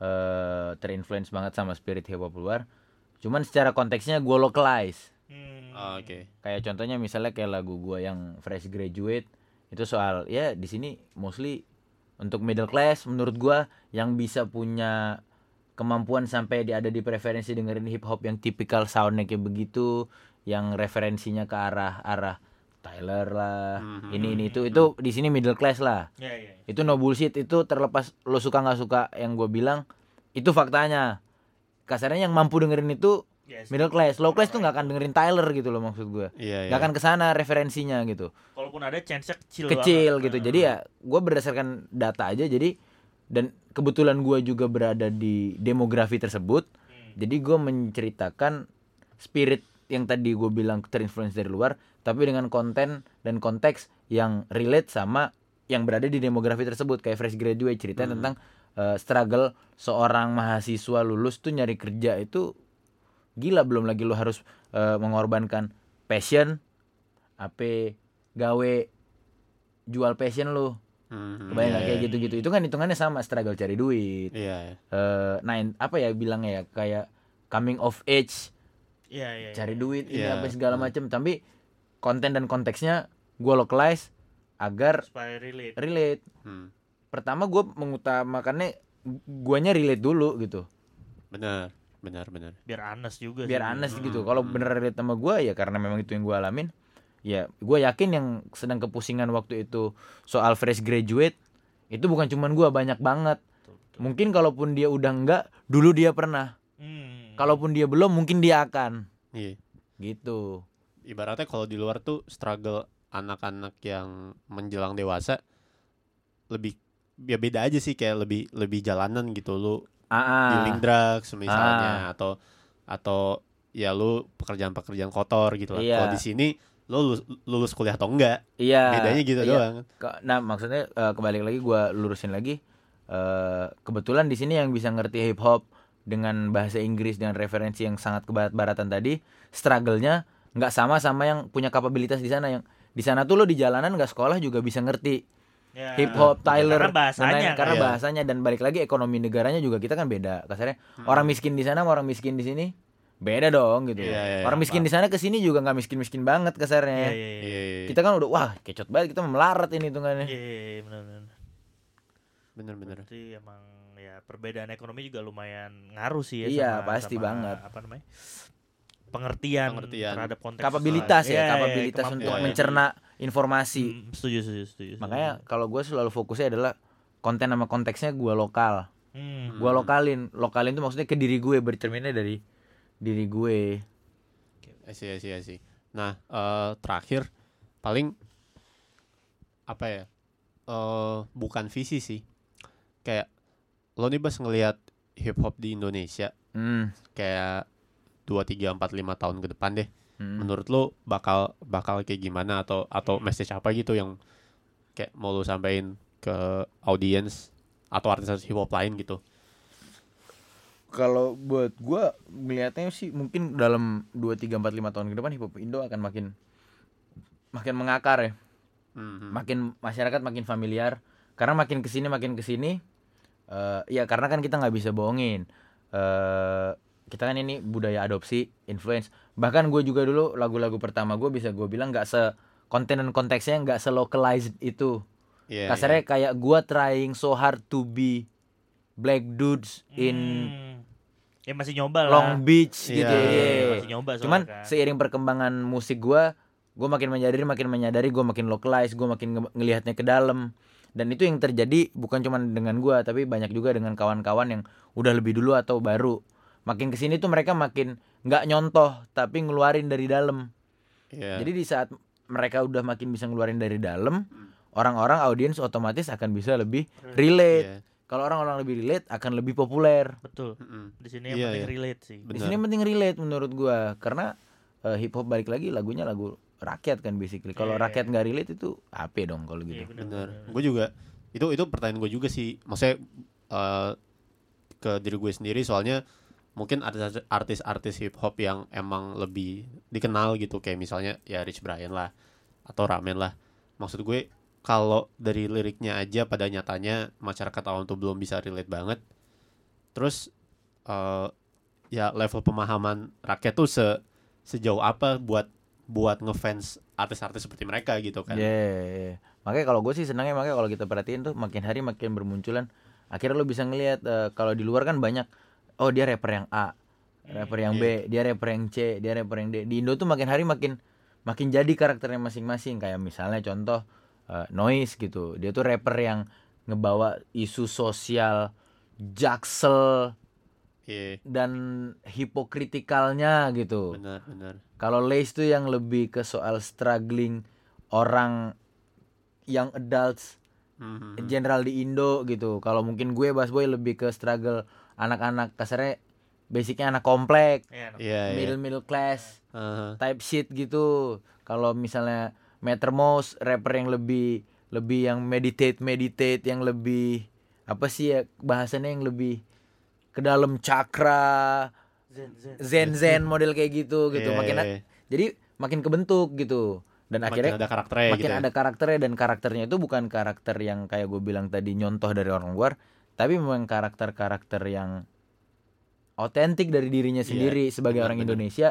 eh terinfluence banget sama spirit hip hop luar. Cuman secara konteksnya gue localize Hmm. Ah, oke kayak contohnya misalnya kayak lagu gue yang fresh graduate itu soal ya di sini mostly untuk middle class menurut gue yang bisa punya kemampuan sampai di ada di preferensi dengerin hip hop yang tipikal soundnya kayak begitu yang referensinya ke arah arah Tyler lah Mhm. ini ini itu itu di sini middle class lah Ya, ya, ya. itu no bullshit itu terlepas lo suka nggak suka yang gue bilang itu faktanya kasarnya yang mampu dengerin itu Yes. middle class low class tuh nggak akan dengerin Tyler gitu loh maksud gue iya iya nggak akan ke sana referensinya gitu Kalaupun ada chance-nya kecil kecil banget. gitu Nah. jadi ya gue berdasarkan data aja jadi dan kebetulan gue juga berada di demografi tersebut Hmm. jadi gue menceritakan spirit yang tadi gue bilang terinfluence dari luar tapi dengan konten dan konteks yang relate sama yang berada di demografi tersebut kayak fresh graduate cerita Hmm. tentang eh, struggle seorang mahasiswa lulus tuh nyari kerja itu gila belum lagi lu harus eh, mengorbankan passion apa gawe jual passion lu Mhm, kebayang iya, nggak kayak iya. gitu-gitu itu kan hitungannya sama struggle cari duit iya iya. eh nah apa ya bilangnya ya kayak coming of age Iya, iya. cari iya. duit ini Iya. apa segala Hmm. macam tapi konten dan konteksnya gue localize agar supaya relate. relate Hmm, pertama gue mengutamakannya guanya relate dulu gitu benar benar benar Biar honest juga biar sih. honest Hmm, gitu kalau hmm. bener relate sama gue ya karena memang itu yang gue alamin ya gue yakin yang sedang kepusingan waktu itu soal fresh graduate itu bukan cuman gue banyak banget Betul, betul. mungkin kalaupun dia udah enggak dulu dia pernah Hmm. kalaupun dia belum mungkin dia akan iya gitu ibaratnya kalau di luar tuh struggle anak-anak yang menjelang dewasa lebih ya beda aja sih kayak lebih lebih jalanan gitu lu ah, dealing drugs misalnya Ah. atau atau ya lu pekerjaan-pekerjaan kotor gitu lah. Iya. Kalau di sini lu lulus, lulus kuliah atau enggak, iya bedanya gitu iya. doang. Nah maksudnya eh, kebalik lagi gua lurusin lagi eh kebetulan di sini yang bisa ngerti hip hop dengan bahasa Inggris dengan referensi yang sangat kebarat-baratan tadi struggle-nya nggak sama sama yang punya kapabilitas di sana yang di sana tuh lo di jalanan nggak sekolah juga bisa ngerti Ya. hip hop Tyler Karena bahasanya karena Iya. bahasanya dan balik lagi ekonomi negaranya juga kita kan beda kasarnya Hmm. orang miskin di sana sama orang miskin di sini beda dong gitu Iya, iya, orang miskin di sana ke sini juga nggak miskin miskin banget kasarnya iya, iya. Iya, iya, kita kan udah wah kecot banget kita melarat ini hitungannya Iya, iya, iya, benar benar. bener-bener. Berarti emang ya perbedaan ekonomi juga lumayan ngaruh sih ya Iya, sama- pasti sama banget. Apa namanya? Pengertian, Pengertian. terhadap konteks kapabilitas sosial. ya iya, kapabilitas kemampuan untuk Iya, iya. mencerna informasi Hmm, setuju, setuju, setuju. makanya kalau gue selalu fokusnya adalah konten sama konteksnya gue lokal Hmm. gue lokalin lokalin itu maksudnya ke diri gue bercerminnya dari diri gue I see, I see, I see. Nah, eh, terakhir paling apa ya? eh bukan visi sih. Kayak lo nih bas ngelihat hip hop di Indonesia hmm. kayak 2 3 4 5 tahun ke depan deh. hmm. Menurut lo bakal bakal kayak gimana atau atau message apa gitu yang kayak mau lo sampein ke audiens atau artis hip hop lain gitu. kalau buat gue melihatnya sih mungkin dalam 2 3 4 5 tahun ke depan hip hop Indo akan makin makin mengakar ya Mhm. makin masyarakat makin familiar karena makin ke sini makin ke sini eh ya karena kan kita nggak bisa bohongin eh kita kan ini budaya adopsi influence bahkan gue juga dulu lagu-lagu pertama gue bisa gue bilang nggak se konten dan konteksnya nggak se localized itu Iya, kasarnya kayak gue trying so hard to be black dudes in Hmm. ya masih nyoba lah. Long Beach Iya, gitu iya, ya. masih nyoba soalnya Cuman kan. seiring perkembangan musik gua, gue makin menyadari makin menyadari gue makin localize gue makin nge- ngelihatnya ke dalam dan itu yang terjadi bukan cuma dengan gue tapi banyak juga dengan kawan-kawan yang udah lebih dulu atau baru makin ke sini tuh mereka makin nggak nyontoh tapi ngeluarin dari dalam Iya. jadi di saat mereka udah makin bisa ngeluarin dari dalam orang-orang audiens otomatis akan bisa lebih relate Iya. kalau orang-orang lebih relate akan lebih populer Betul. Di sini yang Iya, penting iya. relate sih. di sini yang penting relate menurut gua karena eh, hip hop balik lagi lagunya lagu rakyat kan basically kalau Iya. rakyat nggak relate itu apa dong kalau Iya, gitu benar. Bener. Gue juga itu itu pertanyaan gue juga sih. Maksudnya eh, ke diri gue sendiri soalnya mungkin artis- artis-artis hip hop yang emang lebih dikenal gitu kayak misalnya ya Rich Brian lah atau Ramen lah. Maksud gue kalau dari liriknya aja pada nyatanya masyarakat awam tuh belum bisa relate banget. Terus eh, ya level pemahaman rakyat tuh se sejauh apa buat buat ngefans artis-artis seperti mereka gitu kan. Iya, iya, iya. makanya kalau gue sih senangnya makanya kalau kita perhatiin tuh makin hari makin bermunculan akhirnya lo bisa ngelihat eh, kalau di luar kan banyak oh dia rapper yang A rapper yang B dia rapper yang C dia rapper yang D di Indo tuh makin hari makin makin jadi karakternya masing-masing kayak misalnya contoh eh, Noise gitu dia tuh rapper yang ngebawa isu sosial jaksel Iya, dan hipokritikalnya gitu benar benar. kalau Lace tuh yang lebih ke soal struggling orang yang adults Mhm. general di Indo gitu. Kalau mungkin gue Bass Boy lebih ke struggle anak-anak kasarnya basicnya anak komplek, Iya, Iya, iya. middle middle class Aha. type shit gitu. Kalau misalnya Meter Mouse rapper yang lebih lebih yang meditate meditate yang lebih apa sih ya bahasanya yang lebih ke dalam cakra Zen, zen. zen zen model kayak gitu gitu makin iya, a- iya. jadi makin kebentuk gitu dan Makin akhirnya ada karakternya makin gitu. ya. ada karakternya dan karakternya itu bukan karakter yang kayak gue bilang tadi nyontoh dari orang luar tapi memang karakter-karakter yang otentik dari dirinya Iya, sendiri sebagai benar, orang benar. Indonesia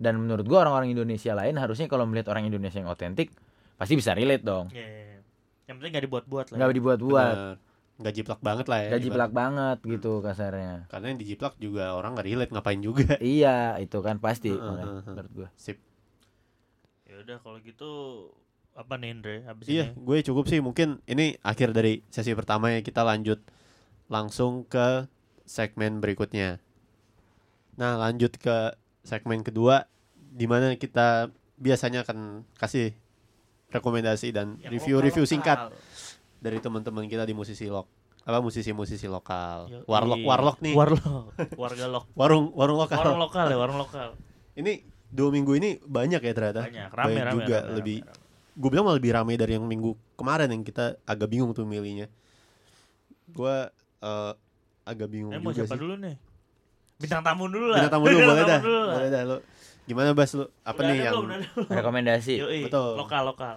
dan menurut gue orang-orang Indonesia lain harusnya kalau melihat orang Indonesia yang otentik pasti bisa relate dong Iya, iya, iya. Yang penting nggak dibuat-buat lah. nggak dibuat-buat Benar. Nggak jiplak banget lah ya. nggak ibarat- jiplak banget gitu kasarnya Karena yang dijiplak juga orang nggak relate ngapain juga. iya itu kan pasti Heeh, makanya, heeh, heeh. menurut gue Sip. Ya udah kalau gitu apa nih Andre habis Iya, ini? gue cukup sih. Mungkin ini akhir dari sesi pertama ya. Kita lanjut langsung ke segmen berikutnya. Nah, lanjut ke segmen kedua di mana kita biasanya akan kasih rekomendasi dan Yang review-review singkat dari teman-teman kita di musisi lok apa musisi-musisi lokal. Yoi. Warlock warlock nih. Warlock. Warga lok. warung warung lokal. Warung lokal ya, warung lokal. Ini dua minggu ini banyak ya ternyata. Banyak, rame Banyak rame. juga rame, lebih. rame, rame. Gue bilang malah lebih ramai dari yang minggu kemarin yang kita agak bingung tuh milihnya. Gue eh, agak bingung Eh mau juga siapa sih. dulu nih? Bintang tamu dulu lah. Bintang tamu dulu boleh dah. Boleh dah lu. Gimana Bas lu? Apa Udah nih yang belum? Rekomendasi Yoi, Betul. lokal lokal.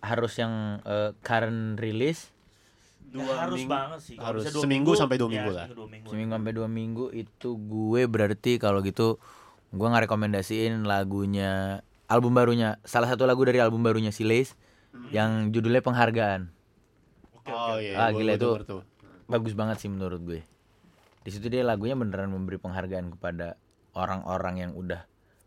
harus yang eh, current release Ya, dua harus minggu? banget sih. Harus dua seminggu minggu, sampai dua ya, minggu lah. seminggu, dua minggu. seminggu sampai dua minggu itu gue berarti kalau gitu gue nggak rekomendasiin lagunya album barunya salah satu lagu dari album barunya si Lace yang judulnya penghargaan Oke, Oh oke. iya, Ah, gua- gila gua itu. denger. Bagus banget sih menurut gue di situ dia lagunya beneran memberi penghargaan kepada orang-orang yang udah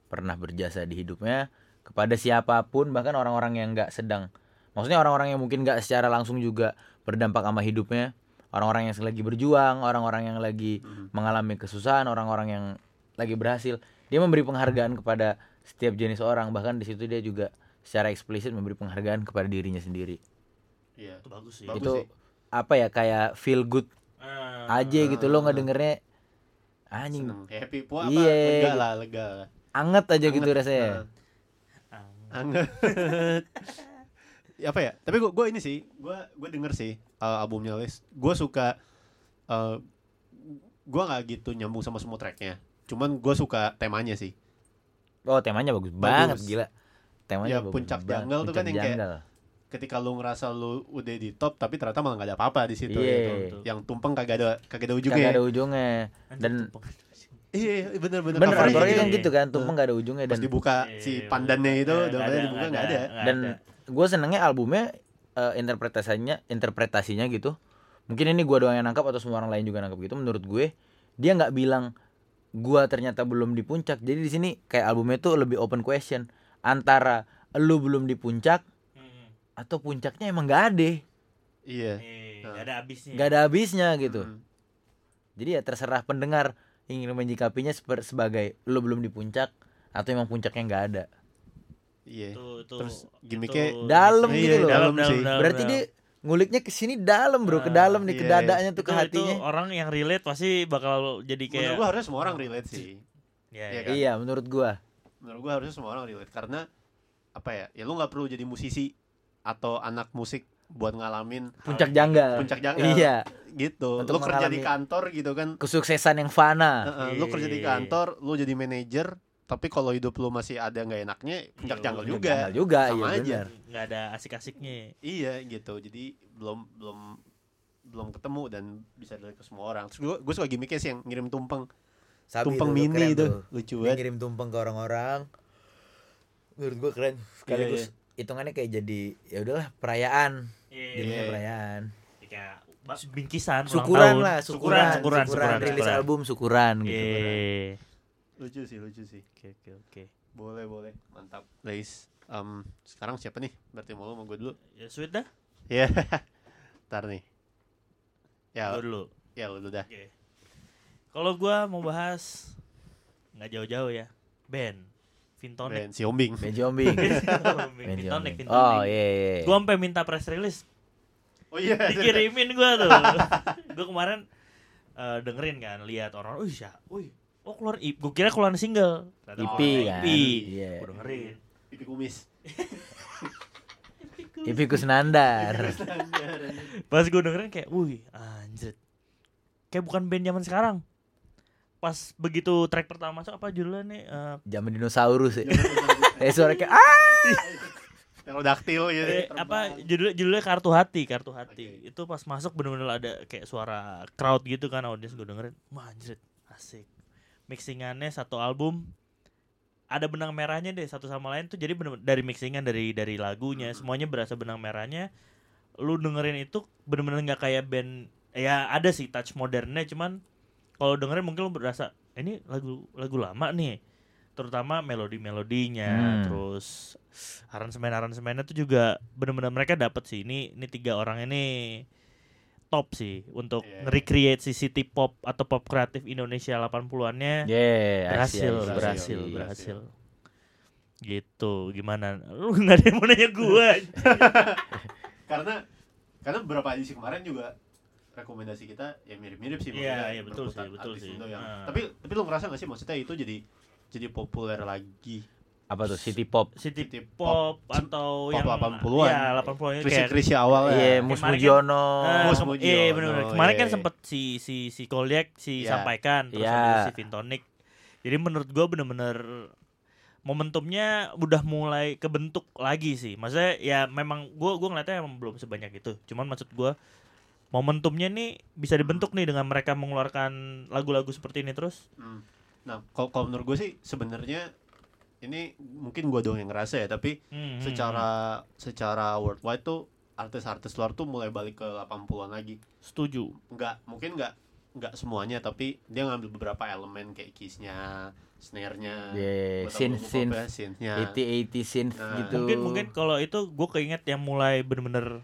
pernah berjasa di hidupnya kepada siapa pun bahkan orang-orang yang nggak sedang maksudnya orang-orang yang mungkin nggak secara langsung juga berdampak sama hidupnya orang-orang yang lagi berjuang orang-orang yang lagi Mhm. mengalami kesusahan orang-orang yang lagi berhasil dia memberi penghargaan kepada setiap jenis orang bahkan di situ dia juga secara eksplisit memberi penghargaan kepada dirinya sendiri Iya. Itu bagus sih. Bagus itu sih. Apa ya kayak feel good Ah, aja gitu lo nggak dengernya anjing happy pu apa Iya, lega gitu. lah, lega lah. anget aja gitu Anget, rasanya nah. ah. Anget. Ya, apa ya? Tapi gua gua ini sih, gua gua denger sih uh, albumnya Lis. Gua suka uh, gua nggak gitu nyambung sama semua tracknya. Cuman gua suka temanya sih. oh temanya bagus, banget gila temanya Ya, bagus Puncak banget. Jungle tuh kan yang kayak. Ketika lu ngerasa lu udah di top tapi ternyata malah nggak ada apa-apa di situ Iya. gitu. Yang tumpeng kagak ada kagak ada ujungnya. kagak ada ujungnya dan. Iya, iya, bener bener. bener covernya kan gitu. gitu kan tumpeng gak ada ujungnya Pas dan dibuka Iya, si iya, pandannya itu, dompetnya ada, dibuka nggak ada. nggak dan ada. gue senengnya albumnya eh, interpretasinya interpretasinya gitu mungkin ini gue doang yang nangkap atau semua orang lain juga nangkap gitu menurut gue dia nggak bilang gua ternyata belum di puncak jadi di sini kayak albumnya tuh lebih open question antara lu belum di puncak. Atau puncaknya emang gak ada Iya. Eh, nggak ada habisnya. nggak ada habisnya gitu Mm. jadi ya terserah pendengar ingin menyikapinya sebagai lu belum di puncak atau emang puncaknya nggak ada Iya. Itu, itu, Terus gimmicknya itu- dalam Iya, gitu loh dalam sih. berarti dia nguliknya ke sini dalam bro ke Ah, dalam nih ke iya. dadanya tuh itu, ke hatinya itu orang yang relate pasti bakal jadi Menurut kayak gua harusnya semua orang relate sih. ya, Iya ya. kan? iya menurut gua Menurut gua harusnya semua orang relate karena apa ya? Ya lu nggak perlu jadi musisi atau anak musik buat ngalamin puncak janggal puncak janggal. iya gitu. Untuk lu kerja di kantor gitu kan. kesuksesan yang fana Heeh, lu kerja di Iya. kantor, lu jadi manajer, tapi kalau hidup lu masih ada nggak enaknya, puncak Iya, janggal puncak juga. Janggal juga Sama iya aja. nggak ada asik-asiknya Iya gitu. Jadi belum belum belum ketemu dan bisa dilihat ke semua orang. Terus gua, gua suka gimmicknya sih yang ngirim tumpeng. tumpeng mini itu lucu banget. ngirim tumpeng ke orang-orang menurut gua keren sekaligus Iya, hitungannya kayak jadi ya udahlah perayaan jadinya Iya. perayaan kayak ba- bingkisan syukuran tahun. lah syukuran syukuran syukuran syukuran, rilis syukuran. album syukuran gitu Iya. Lucu sih, lucu sih. oke oke oke Boleh, boleh. Mantap. Guys, em, sekarang siapa nih? Berarti mau lu sama gue dulu. ya sweet dah Ya. Ntar nih. Ya, Gua dulu ya lu dulu dah. Oke. Kalau gua mau bahas nggak jauh-jauh ya, band Vintonic. Ben si Ombing. Ben Jombing Ben Vintonic, oh iya iya Gua sampai minta press release, Oh iya. dikirimin gua tuh. gua kemarin eh, dengerin kan, lihat orang, "Wih, ya, wih, oh keluar IP. Gua kira keluar single. Ternyata IP keluar kan? IP. Iya. Gua dengerin. Pipi kumis. Ipi Kusnandar Pas gua dengerin kayak, "Wih, anjir." Kayak bukan band zaman sekarang. Pas begitu track pertama masuk apa judulnya nih? Eh, zaman dinosaurus ya. Eh suara kayak ah! Pterodaktil gitu. eh, apa judulnya judulnya kartu hati kartu hati. Itu pas masuk bener-bener ada kayak suara crowd gitu kan audiens gue dengerin. Wah anjir asik. Mixingannya satu album. Ada benang merahnya deh satu sama lain tuh. Jadi bener dari mixingan dari dari lagunya semuanya berasa benang merahnya. Lu dengerin itu bener-bener nggak kayak band ya ada sih touch modernnya cuman kalau dengerin mungkin lu berasa ini lagu lagu lama nih terutama melodi-melodinya Hmm. terus aransemen-aransemennya tuh juga bener-bener mereka dapat sih ini ini tiga orang ini top sih untuk Iya. nge-recreate si city pop atau pop kreatif Indonesia 80-annya yeah berhasil, berhasil, see. berhasil. Gitu, gimana? Lu nggak ada yang mau nanya gua. Karena karena beberapa edisi kemarin juga rekomendasi kita ya mirip-mirip sih Iya, maksudnya iya, betul berputar sih, betul artis sih. Indo yang- Ah. Tapi tapi lu ngerasa gak sih maksudnya itu jadi jadi populer lagi apa tuh city pop City, City pop, pop, atau pop yang 80-an. Iya, 80-an itu kayak Krisya awal ya. iya Kemarin Mus Mujiono Mus Mujiono, Iya benar-benar. Kemarin kan iya. sempet si si si Koliak si Iya. sampaikan terus Iya. ada si Vintonic. Jadi menurut gua bener-bener momentumnya udah mulai kebentuk lagi sih. Maksudnya ya memang gua gua ngeliatnya emang belum sebanyak itu. Cuman maksud gua momentumnya nih bisa dibentuk nih dengan mereka mengeluarkan lagu-lagu seperti ini terus. Hmm. Nah, kalau kalau menurut gue sih sebenarnya ini mungkin gua doang yang ngerasa ya, tapi Hmm, hmm, secara secara worldwide tuh artis-artis luar tuh mulai balik ke 80-an lagi. hmm. setuju. Enggak, mungkin enggak enggak semuanya tapi dia ngambil beberapa elemen kayak keys-nya, snare-nya, Yeah, synth, lagu synth. pop-nya, synth-nya. 80 80 synth Nah. gitu Mungkin mungkin kalau itu gue keinget yang mulai bener-bener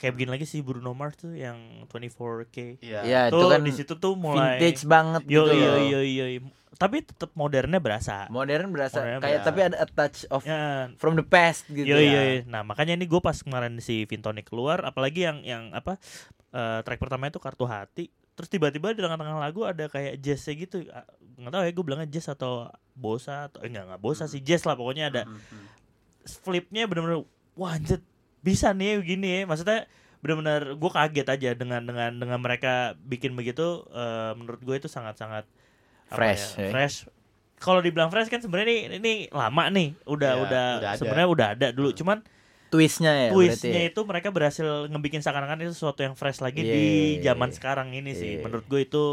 kayak begini lagi sih Bruno Mars tuh yang 24K. Iya. ya itu tuh kan di situ tuh mulai vintage banget Yo gitu yo loh. yo yo. Tapi tetap modernnya berasa. modern berasa Modern kayak berasa. tapi ada a touch of Ya, from the past gitu yo ya. yo. Nah, makanya ini gue pas kemarin si Vintonic keluar apalagi yang yang apa eh, track pertama itu kartu hati. Terus tiba-tiba di tengah-tengah lagu ada kayak jazznya gitu. Nggak tahu ya gue bilangnya jazz atau bosa atau eh, enggak enggak bosa sih jazz lah pokoknya ada Hmm, hmm. flipnya bener-bener wah anjir bisa nih gini ya maksudnya bener-bener gue kaget aja dengan dengan dengan mereka bikin begitu eh, menurut gue itu sangat-sangat Fresh, ya, ya. fresh kalau dibilang fresh kan sebenarnya ini, ini lama nih udah Iya, udah, udah sebenarnya udah ada dulu cuman twistnya ya twistnya berarti ya? itu mereka berhasil ngebikin seakan-akan itu sesuatu yang fresh lagi Iya, di iya, zaman iya. sekarang ini sih Iya. menurut gue itu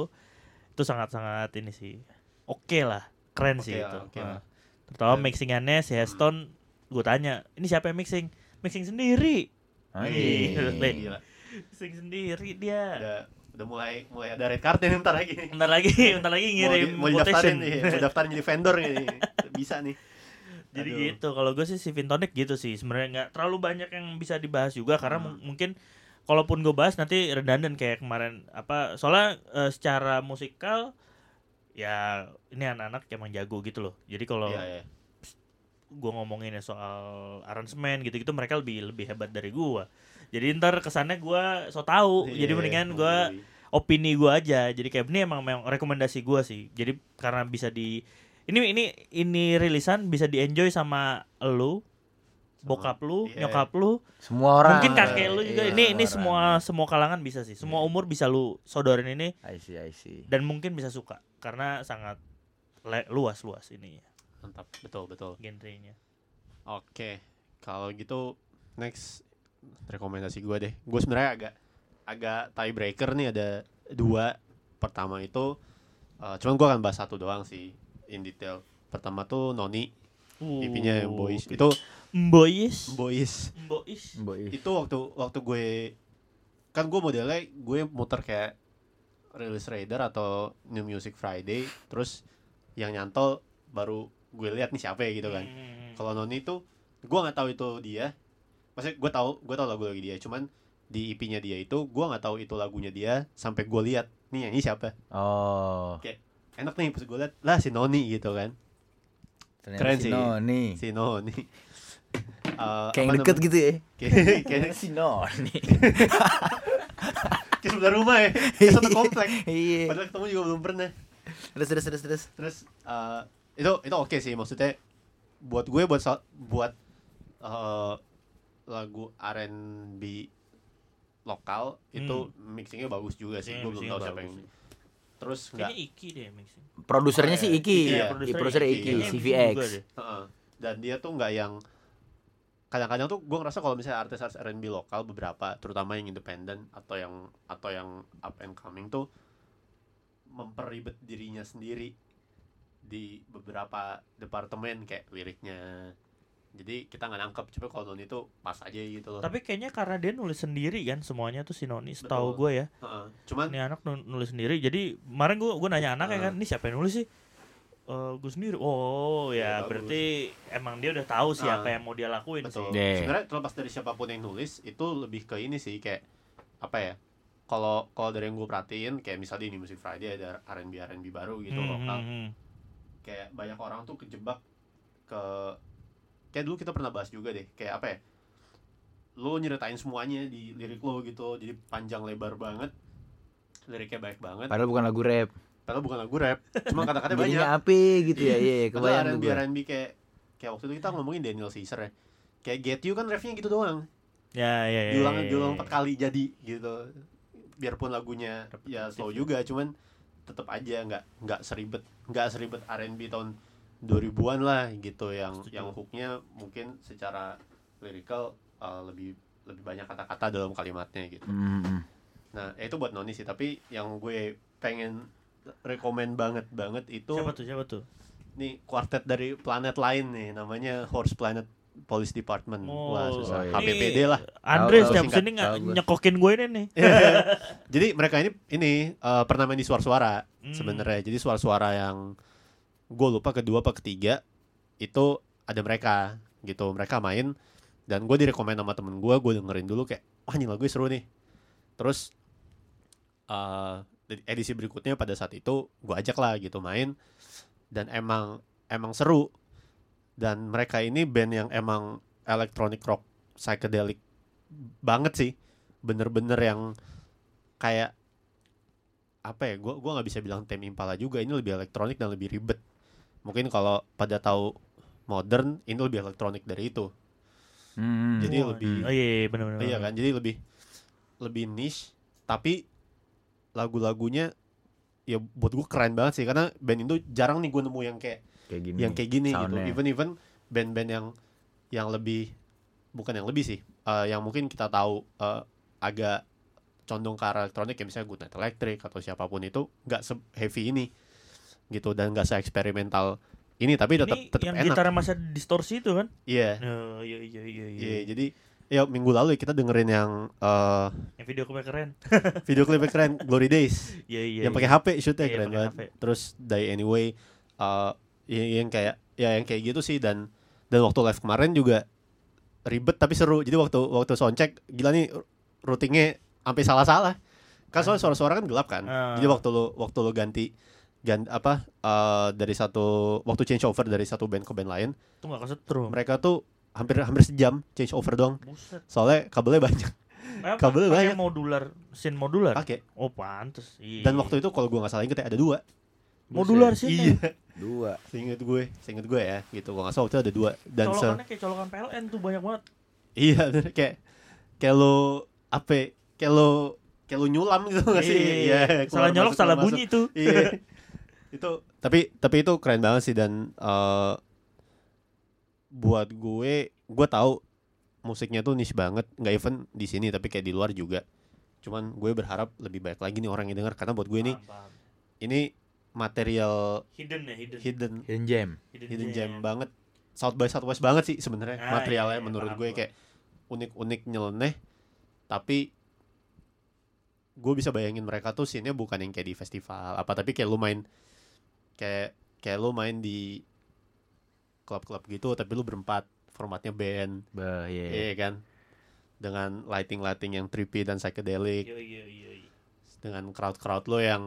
itu sangat-sangat ini sih oke lah keren Oke sih lah, itu oke lah. Nah, terutama mixingannya si Heston gue tanya ini siapa yang mixing mixing sendiri Anjing. Iya. Gila. mixing sendiri dia Udah udah mulai mulai ada red card nih ntar lagi. bentar lagi bentar lagi Mau, di, ngirim mau quotation nih, mau daftarin jadi vendor nih. Bisa nih. Jadi Aduh. gitu. Kalau gue sih si Vintonic gitu sih. Sebenarnya nggak terlalu banyak yang bisa dibahas juga karena Hmm. mu- mungkin kalaupun gue bahas nanti redundant kayak kemarin apa soalnya eh, secara musikal ya ini anak-anak emang jago gitu loh. Jadi kalau Iya, iya. Gue ngomonginnya soal aransemen gitu-gitu mereka lebih lebih hebat dari gua. Jadi ntar kesannya gua so tau. Jadi Iya, mendingan gua opini gua aja. Jadi kayak ini emang memang rekomendasi gua sih. Jadi karena bisa di ini ini ini rilisan bisa di enjoy sama lu bokap lu iya. nyokap lu. Semua orang. mungkin kakek lu juga. Iya, ini ini orang. semua semua kalangan bisa sih. Semua umur bisa lu sodorin ini. I see, I see. dan mungkin bisa suka. Karena sangat le- luas luas ini Mantap, betul betul. genrenya Oke, kalau gitu next rekomendasi gue deh. Gue sebenarnya agak agak tiebreaker nih ada dua. Pertama itu, eh, cuman gue akan bahas satu doang sih in detail. Pertama tuh Noni, IP-nya yang Boys. Itu Boys Boys. Boys Boy. Itu waktu waktu gue kan gue modelnya gue muter kayak Release Radar atau New Music Friday, terus yang nyantol baru gue lihat nih siapa ya gitu kan. Hmm. Kalau Noni tuh gue nggak tahu itu dia. Maksudnya gue tahu gue tahu lagu lagi dia, cuman di IP-nya dia itu gue nggak tahu itu lagunya dia sampai gue lihat nih ini siapa. Oh. Enak nih pas gue lihat lah si Noni gitu kan. Ternyata Keren si sih. Noni. Si Noni. Eh, Kayak deket namanya? gitu ya. Kayak kayak si Noni. kayak sebelah rumah ya. Kayak satu komplek. Iya. Padahal ketemu juga belum pernah. Terus terus terus terus. Terus eh, itu itu oke sih maksudnya buat gue buat buat eh, lagu R&B lokal itu mixingnya bagus juga sih. Iya, gue belum tahu siapa yang sih. terus nggak Iki deh mixing. Produsernya Oh, sih iya. Iki. Iya, Iya, produser Iki, Iki. Kayaknya mixing CVX. juga deh. Heeh. dan dia tuh nggak yang kadang-kadang tuh gue ngerasa kalau misalnya artis-artis R&B lokal beberapa terutama yang independen atau yang atau yang up and coming tuh memperibet dirinya sendiri di beberapa departemen kayak liriknya jadi kita nggak nangkep coba kalau Noni itu pas aja gitu loh Tapi kayaknya karena dia nulis sendiri kan semuanya tuh si Noni. Setahu gue ya. Heeh. cuman Ini anak nu- nulis sendiri. Jadi kemarin gue gue nanya anak ya Heeh. kan, ini siapa yang nulis sih? Eh gue sendiri. Oh Ya, ya, bagus. berarti emang dia udah tahu sih Ah, apa yang mau dia lakuin betul sih. Deh. sebenarnya terlepas dari siapa pun yang nulis itu lebih ke ini sih kayak apa ya kalau kalau dari yang gue perhatiin kayak misalnya di Music Friday ada R&B R&B baru gitu Hmm, lokal hmm, hmm. Kayak banyak orang tuh kejebak ke kayak dulu kita pernah bahas juga deh kayak apa ya lo nyeritain semuanya di lirik lo gitu jadi panjang lebar banget liriknya baik banget Padahal bukan lagu rap. padahal bukan lagu rap cuma kata-kata banyak apa gitu ya? Iya, Padahal kebayang tuh R&B. R&B kayak kayak waktu itu kita ngomongin Daniel Caesar ya kayak Get You kan refnya gitu doang Ya ya ya. diulang ya, ya, diulang ya. empat kali jadi gitu biarpun lagunya ya slow juga cuman tetap aja nggak nggak seribet nggak seribet R&B tahun 2000-an lah gitu yang Setuju. yang hooknya mungkin secara lirikal uh, lebih lebih banyak kata-kata dalam kalimatnya gitu hmm. nah itu buat Noni sih tapi yang gue pengen rekomen banget banget itu Siapa tuh? Siapa tuh? nih kuartet dari planet lain nih namanya Horse Planet Police Department wah susah oh iya. HPPD lah Andre setiap sini nyekokin gue ini nih. Jadi mereka ini ini eh, pernah main di suara-suara Hmm. sebenarnya. Jadi suara-suara yang gue lupa kedua apa ketiga itu ada mereka gitu. Mereka main dan gue direkomend sama temen gue. Gue dengerin dulu kayak wah ini lagu seru nih. Terus eh, di edisi berikutnya pada saat itu gue ajak lah gitu main dan emang emang seru dan mereka ini band yang emang electronic rock psychedelic banget sih. Bener-bener yang kayak apa ya gua gua nggak bisa bilang Tame Impala juga. Ini lebih elektronik dan lebih ribet. Mungkin kalau pada tahu modern ini lebih elektronik dari itu. Hmm. Jadi Wah, lebih- Oh iya iya benar-benar. iya kan? Jadi lebih lebih niche. Tapi lagu-lagunya ya buat gua keren banget sih. Karena band itu jarang nih gua nemu yang kayak kayak gini. yang kayak gini gitu soundnya. even even band-band yang yang lebih bukan yang lebih sih eh, yang mungkin kita tahu eh, agak condong ke arah elektronik ya misalnya Good Night Electric atau siapa pun itu nggak se heavy ini gitu dan nggak se eksperimental ini tapi tetap Ini tetap yang enak gitar masa distorsi itu kan? iya Oh, iya iya iya iya. iya jadi ya minggu lalu ya kita dengerin yang eh, Yang video klipnya keren. video klipnya keren Glory Days Iya iya. yang iya. pakai HP shootnya Iya, keren banget HP. terus Die Anyway eh, yang, yang kayak ya yang kayak gitu sih dan dan waktu live kemarin juga ribet tapi seru jadi waktu waktu soundcheck gila nih routingnya sampai salah-salah kan soalnya suara-suara kan gelap kan Ah. jadi waktu lu waktu lu ganti ganti apa eh, dari satu waktu change over dari satu band ke band lain Itu nggak kesetrum. mereka tuh hampir hampir sejam change over doang Buset. soalnya kabelnya banyak Eh? Kabelnya banyak. modular, sin modular. pakai Oh, pantes. Iya. dan waktu itu kalau gua nggak salah inget ya ada dua modular sin. iya Dua. seinget gue seinget gue ya gitu gua nggak salah waktu itu ada dua dan se Colokannya kayak colokan PLN tuh banyak banget. iya bener. kayak kayak lo apa ya, kayak lo kayak lo nyulam gitu nggak sih Iya. keluar salah nyolok masuk, salah bunyi tuh. masuk. iya itu tapi tapi itu keren banget sih dan eh, buat gue gue tahu musiknya tuh niche banget nggak even di sini tapi kayak di luar juga cuman gue berharap lebih baik lagi nih orang yang denger karena buat gue ini ini material hidden ya, hidden. hidden Hidden gem. hidden gem banget South by Southwest banget sih sebenarnya Ah, materialnya iya, iya, menurut gue kayak unik-unik nyeleneh tapi gue bisa bayangin mereka tuh scene-nya bukan yang kayak di festival apa tapi kayak lu main kayak kayak lu main di klub-klub gitu tapi lu berempat formatnya band Bah, iya. iya kan dengan lighting-lighting yang trippy dan psychedelic Iya, iya, iya, iya. dengan crowd-crowd lo yang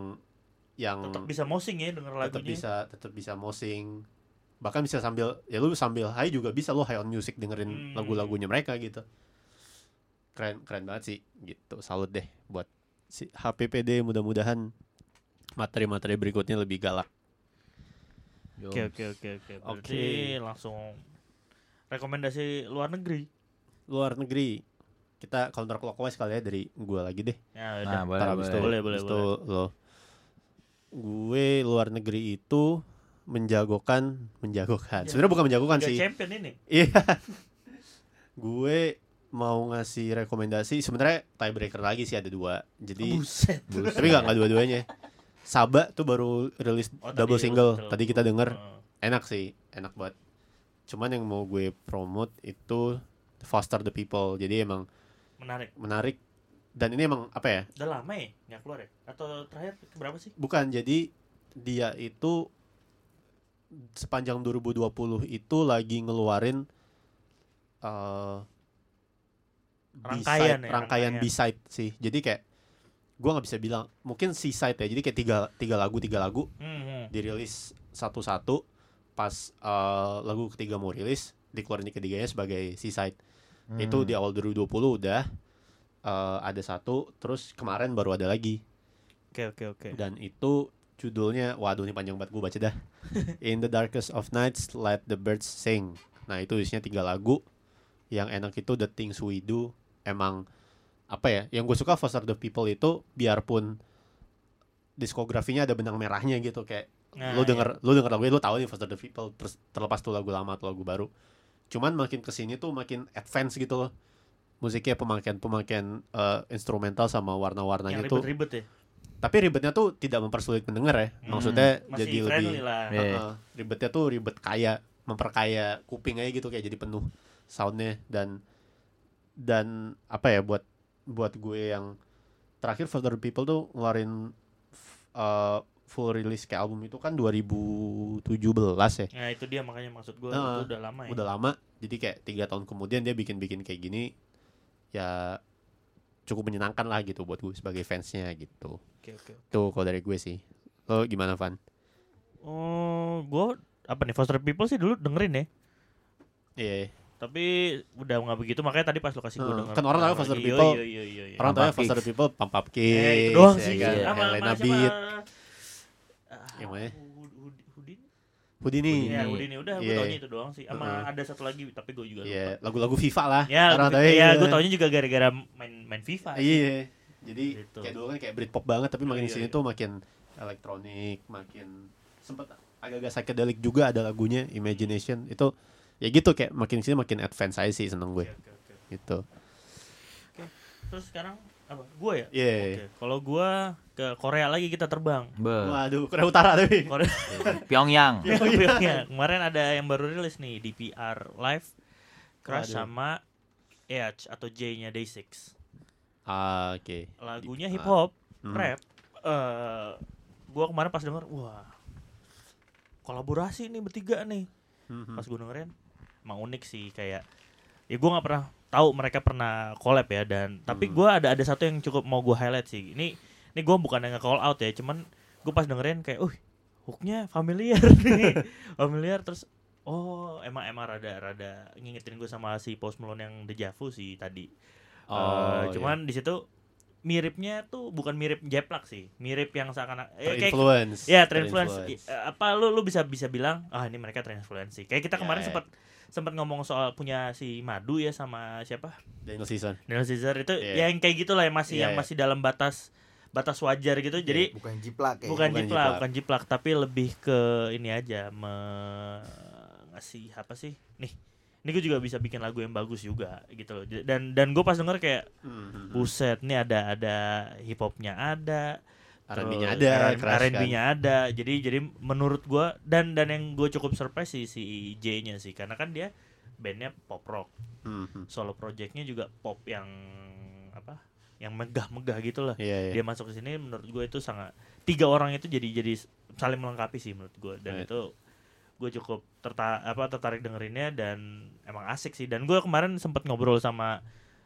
yang Tetap bisa mosing ya denger tetap lagunya. bisa tetap bisa mosing bahkan bisa sambil ya lu sambil high juga bisa lu high on music dengerin Hmm. lagu-lagunya mereka gitu keren keren banget sih gitu salut deh buat si HPPD mudah-mudahan materi-materi berikutnya lebih galak. Oke, oke, oke, oke. Berarti langsung rekomendasi luar negeri. luar negeri kita counter clockwise kali ya dari gua lagi deh Ya, Nah, udah. boleh, Ntar abis boleh. itu- Boleh, boleh, itu lo gue luar negeri itu menjagokan menjagokan Ya. sebenarnya bukan menjagokan sih champion ini. Iya. gue mau ngasih rekomendasi sebenarnya tiebreaker lagi sih ada dua. Jadi Buset. tapi nggak nggak dua-duanya. Saba tuh baru rilis Oh, double tadi single. betul. Tadi kita denger Heeh. enak sih, enak banget. Cuman yang mau gue promote itu Foster the People. Jadi emang menarik. menarik dan ini emang apa ya? Udah lama ya nggak keluar ya? Atau terakhir berapa sih? Bukan jadi dia itu sepanjang 2020 itu lagi ngeluarin eh Rangkaian ya, rangkaian rangkaian. B-side sih. Jadi kayak gua nggak bisa bilang mungkin C-side ya. Jadi kayak tiga tiga lagu tiga lagu Hmm, hmm. dirilis satu-satu pas eh, lagu ketiga mau rilis dikeluarin di ketiganya sebagai C-side. Hmm. Itu di awal 2020 udah eh, ada satu terus kemarin baru ada lagi. Oke, oke, oke. dan itu judulnya waduh ini panjang banget gue baca dah. In the darkest of nights let the birds sing. Nah itu isinya tiga lagu. Yang enak itu the things we do. Emang apa ya yang gue suka Foster the People itu biarpun diskografinya ada benang merahnya gitu kayak Nah, lu iya. denger lu denger lagu lu tahu nih Foster the People terlepas tuh lagu lama atau lagu baru. Cuman makin ke sini tuh makin advance gitu loh musiknya pemakaian pemakaian eh, instrumental sama warna-warnanya tuh ribet-ribet ya. tapi ribetnya tuh tidak mempersulit pendengar ya Hmm, maksudnya Masih jadi lebih lah. Iya. Heeh, ribetnya tuh ribet kaya memperkaya kuping aja gitu kayak jadi penuh soundnya dan dan apa ya buat buat gue yang terakhir For the People tuh ngeluarin eh, full release kayak album itu kan 2017 ya Nah, itu dia makanya maksud gue Heeh. itu udah lama ya. udah lama jadi kayak tiga tahun kemudian dia bikin bikin kayak gini ya cukup menyenangkan lah gitu buat gue sebagai fansnya gitu Oke, oke. tuh kalau dari gue sih lo gimana Van? Oh, gue apa nih Foster People sih dulu dengerin ya. Iya, Tapi udah nggak begitu makanya tadi pas lo kasih gue Hmm, denger. kan orang tahu lagi. Foster Iya, People. Iya, iya, iya, iya. orang tahu ya Foster People Pump Up Kids, Eh, itu doang ya sih. kan? Iya. Helena Beat, Ah, Yang mana? Houdini? Houdini. Iya, Houdini udah gue Iya. taunya itu doang sih. Sama Heeh. ada satu lagi tapi gue juga Iya, lupa. lagu-lagu FIFA lah. Ya, orang gue, tahu ya, ya. gue taunya juga gara-gara main main FIFA. Iya. Jadi Gitu. kayak dulu kan kayak Britpop banget tapi makin Iya, di sini iya. tuh makin elektronik, makin sempet agak-agak psychedelic juga ada lagunya Imagination itu ya gitu kayak makin sini makin advance aja sih seneng gue Oke, oke, oke. gitu. Terus sekarang apa? Gue ya? Iya. Oke. Kalau gue ke Korea lagi kita terbang. Be. Waduh, Korea Utara tapi. Korea. Pyongyang. Iya, Kemarin ada yang baru rilis nih DPR Live Crush Waduh. sama Edge atau J-nya Day6. Ah, Oke. Lagunya Di- hip hop, Hmm. rap. Eh gua kemarin pas denger, wah. Kolaborasi nih bertiga nih. Mhm. Pas gue dengerin, emang unik sih kayak ya gue nggak pernah tahu mereka pernah collab ya dan tapi Hmm. gue ada ada satu yang cukup mau gue highlight sih ini ini gue bukan yang call out ya cuman gue pas dengerin kayak uh hooknya familiar nih familiar terus oh emang emang rada rada ngingetin gue sama si Post Malone yang Deja Vu sih tadi Oh, Eh, iya. cuman di situ miripnya tuh bukan mirip jeplak sih mirip yang seakan eh, kayak Terinfluence. ya terinfluence apa lu lu bisa bisa bilang ah ini mereka terinfluence sih kayak kita Ya, kemarin ya. sempat sempat ngomong soal punya si Madu ya sama siapa Daniel Season. Daniel Caesar itu Iya. ya yang kayak gitulah yang masih Iya, yang iya. masih dalam batas batas wajar gitu jadi bukan jiplak ya. bukan, bukan jiplak, jiplak. bukan jiplak tapi lebih ke ini aja me ngasih apa sih nih ini gue juga bisa bikin lagu yang bagus juga gitu loh dan dan gue pas denger kayak Hmm. buset nih ada ada hip hopnya ada R&B-nya ada, R&B crash kan. R&B-nya ada jadi jadi menurut gua dan dan yang gue cukup surprise sih si J-nya sih karena kan dia bandnya pop rock hmm. solo projectnya juga pop yang apa yang megah-megah gitu lah Iya, iya. dia masuk ke sini menurut gue itu sangat tiga orang itu jadi jadi saling melengkapi sih menurut gue dan Right. itu gue cukup terta apa tertarik dengerinnya dan emang asik sih dan gue kemarin sempat ngobrol sama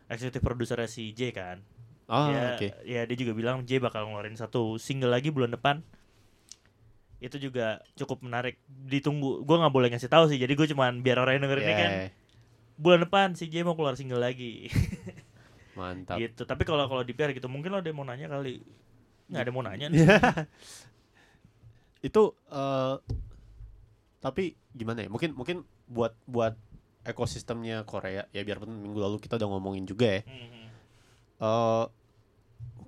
eksekutif produsernya si J kan Oh, ya, oke. ya dia juga bilang J bakal ngeluarin satu single lagi bulan depan itu juga cukup menarik ditunggu gue nggak boleh ngasih tahu sih jadi gue cuman biar orang yang dengerin ini Iya, kan bulan depan si J mau keluar single lagi Mantap. gitu tapi kalau kalau di PR gitu mungkin lo ada yang mau nanya kali nggak ada yang mau nanya nih. itu eh tapi gimana ya mungkin mungkin buat buat ekosistemnya Korea ya biarpun minggu lalu kita udah ngomongin juga ya Mhm. Eh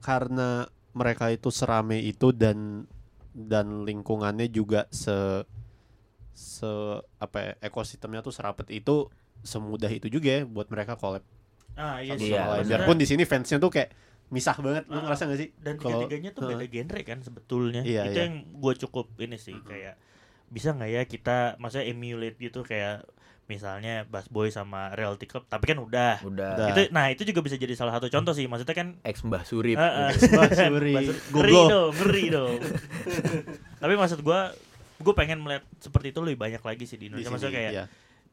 karena mereka itu serame itu dan dan lingkungannya juga se se apa ya, ekosistemnya tuh serapet itu semudah itu juga ya buat mereka collab. Ah iya satu sih. Iya, biarpun di sini fansnya tuh kayak misah banget lu Ah, ngerasa gak sih? dan Kalau- tiga-tiganya tuh Heeh. beda genre kan sebetulnya. Iya, itu iya. yang gue cukup ini sih kayak bisa nggak ya kita maksudnya emulate gitu kayak misalnya Bass Boy sama Reality Club tapi kan udah Udah. Itu nah itu juga bisa jadi salah satu contoh sih maksudnya kan Ex Mbah Surip. Heeh. Wah, sorry. Bahasa- ngeri dong ngeri dong tapi maksud gue gue pengen melihat seperti itu lebih banyak lagi sih di Di Indonesia sini, maksudnya kayak iya.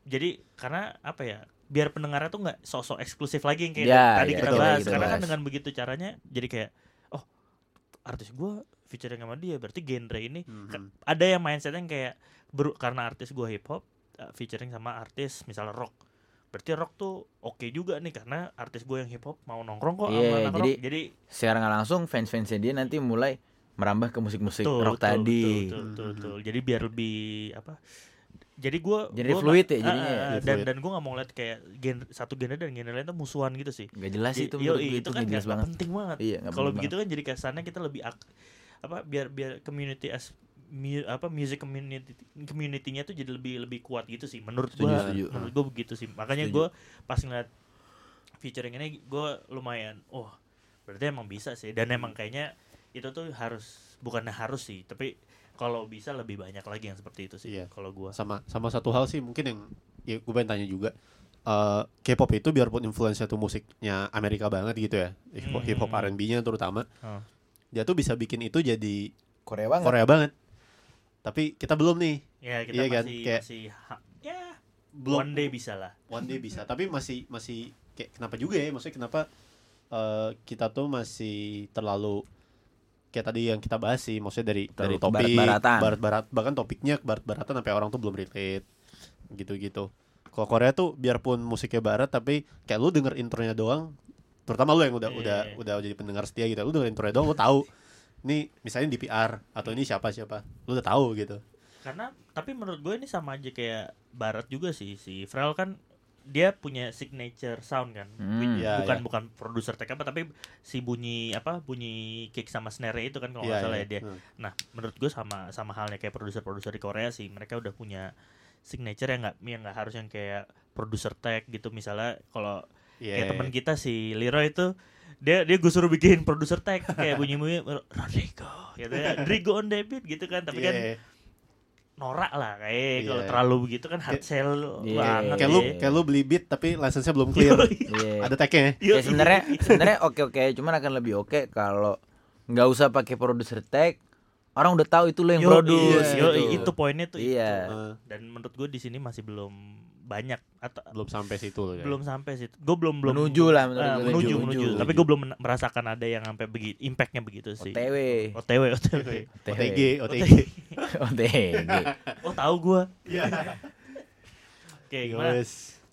jadi karena apa ya biar pendengarnya tuh nggak sosok eksklusif lagi yang kayak Ya, tadi ya, kita betul, bahas kita karena kan dengan begitu caranya jadi kayak oh artis gue featuring sama dia berarti genre ini Mhm. Ka- ada yang mindsetnya yang kayak beru- karena artis gue hip hop uh, featuring sama artis misalnya rock berarti rock tuh oke juga nih karena artis gue yang hip hop mau nongkrong kok Iya, sama anak jadi- rock jadi Secara nggak langsung fans-fansnya dia nanti mulai merambah ke musik-musik rock betul, tadi. betul, betul, betul, betul. jadi biar lebih apa jadi gue Jadi fluid ya jadinya ya? Jadi dan fluid. dan gue nggak mau lihat kayak genre satu genre dan genre lain tuh musuhan gitu sih Gak jelas Jadi- itu menurut gue itu, kan jelas banget. penting banget Iya, kalau begitu kan jadi kesannya kita lebih ak- apa biar biar community as mu- apa music community community-nya tuh jadi lebih lebih kuat gitu sih menurut setuju. menurut gua begitu sih makanya gua pas ngeliat featuring ini gua lumayan oh berarti emang bisa sih dan emang kayaknya itu tuh harus bukannya harus sih tapi kalau bisa lebih banyak lagi yang seperti itu sih Iya. kalau gua sama sama satu hal sih mungkin yang ya gue pengen tanya juga Eh K-pop itu biarpun influence tuh musiknya Amerika banget gitu ya hip hop, Hmm. hip hop R&B-nya terutama Oh. dia tuh bisa bikin itu jadi Korea banget. Korea banget tapi kita belum nih. Ya kita Iya kan, masih kayak- masih ha- ya belum. one day bisa lah. One day bisa. Tapi masih masih kayak kenapa juga ya? Maksudnya kenapa eh, kita tuh masih terlalu kayak tadi yang kita bahas sih maksudnya dari dari Terlalu topik barat-baratan. barat-barat bahkan topiknya barat-baratan sampai orang tuh belum relate gitu-gitu. Kalau Korea tuh biarpun musiknya barat tapi kayak lu denger intronya doang terutama lu yang udah Iya. udah udah jadi pendengar setia gitu lu denger intronya doang lu tahu ini misalnya di PR atau ini siapa siapa lu udah tahu gitu karena tapi menurut gue ini sama aja kayak barat juga sih si Frel kan dia punya signature sound kan Hmm. Which Iya, bukan iya. bukan produser tech apa tapi si bunyi apa bunyi kick sama snare itu kan kalau nggak Iya, salah iya. ya dia Hmm. nah menurut gue sama sama halnya kayak produser-produser di Korea sih mereka udah punya signature yang nggak yang nggak harus yang kayak produser tech gitu misalnya kalau Iya. kayak teman kita si Leroy itu dia dia gue suruh bikin produser tag kayak bunyi bunyi Rodrigo gitu ya Rodrigo on debit gitu kan tapi kan Iya. norak lah kayak kalau Iya. terlalu begitu kan hard sell Iya. banget kayak lu ya. kayak lu beli beat tapi license-nya belum clear Iya. ada tagnya Yoi. ya sebenarnya sebenarnya oke oke cuman akan lebih oke kalau nggak usah pakai produser tag orang udah tahu itu lo yang produce iya, gitu. itu poinnya tuh itu. Iya. Heeh. dan menurut gue di sini masih belum banyak atau belum sampai situ loh ya. belum sampai situ. Gue belum belum Menuju lah, menurut Ah, gue. menuju, Menuju, menuju. menuju. Tapi gue belum merasakan ada yang sampai begitu impactnya begitu sih. OTW. OTW, OTW. OTG, OTG. OTG. Oh tahu gue. Iya. Oke gimana?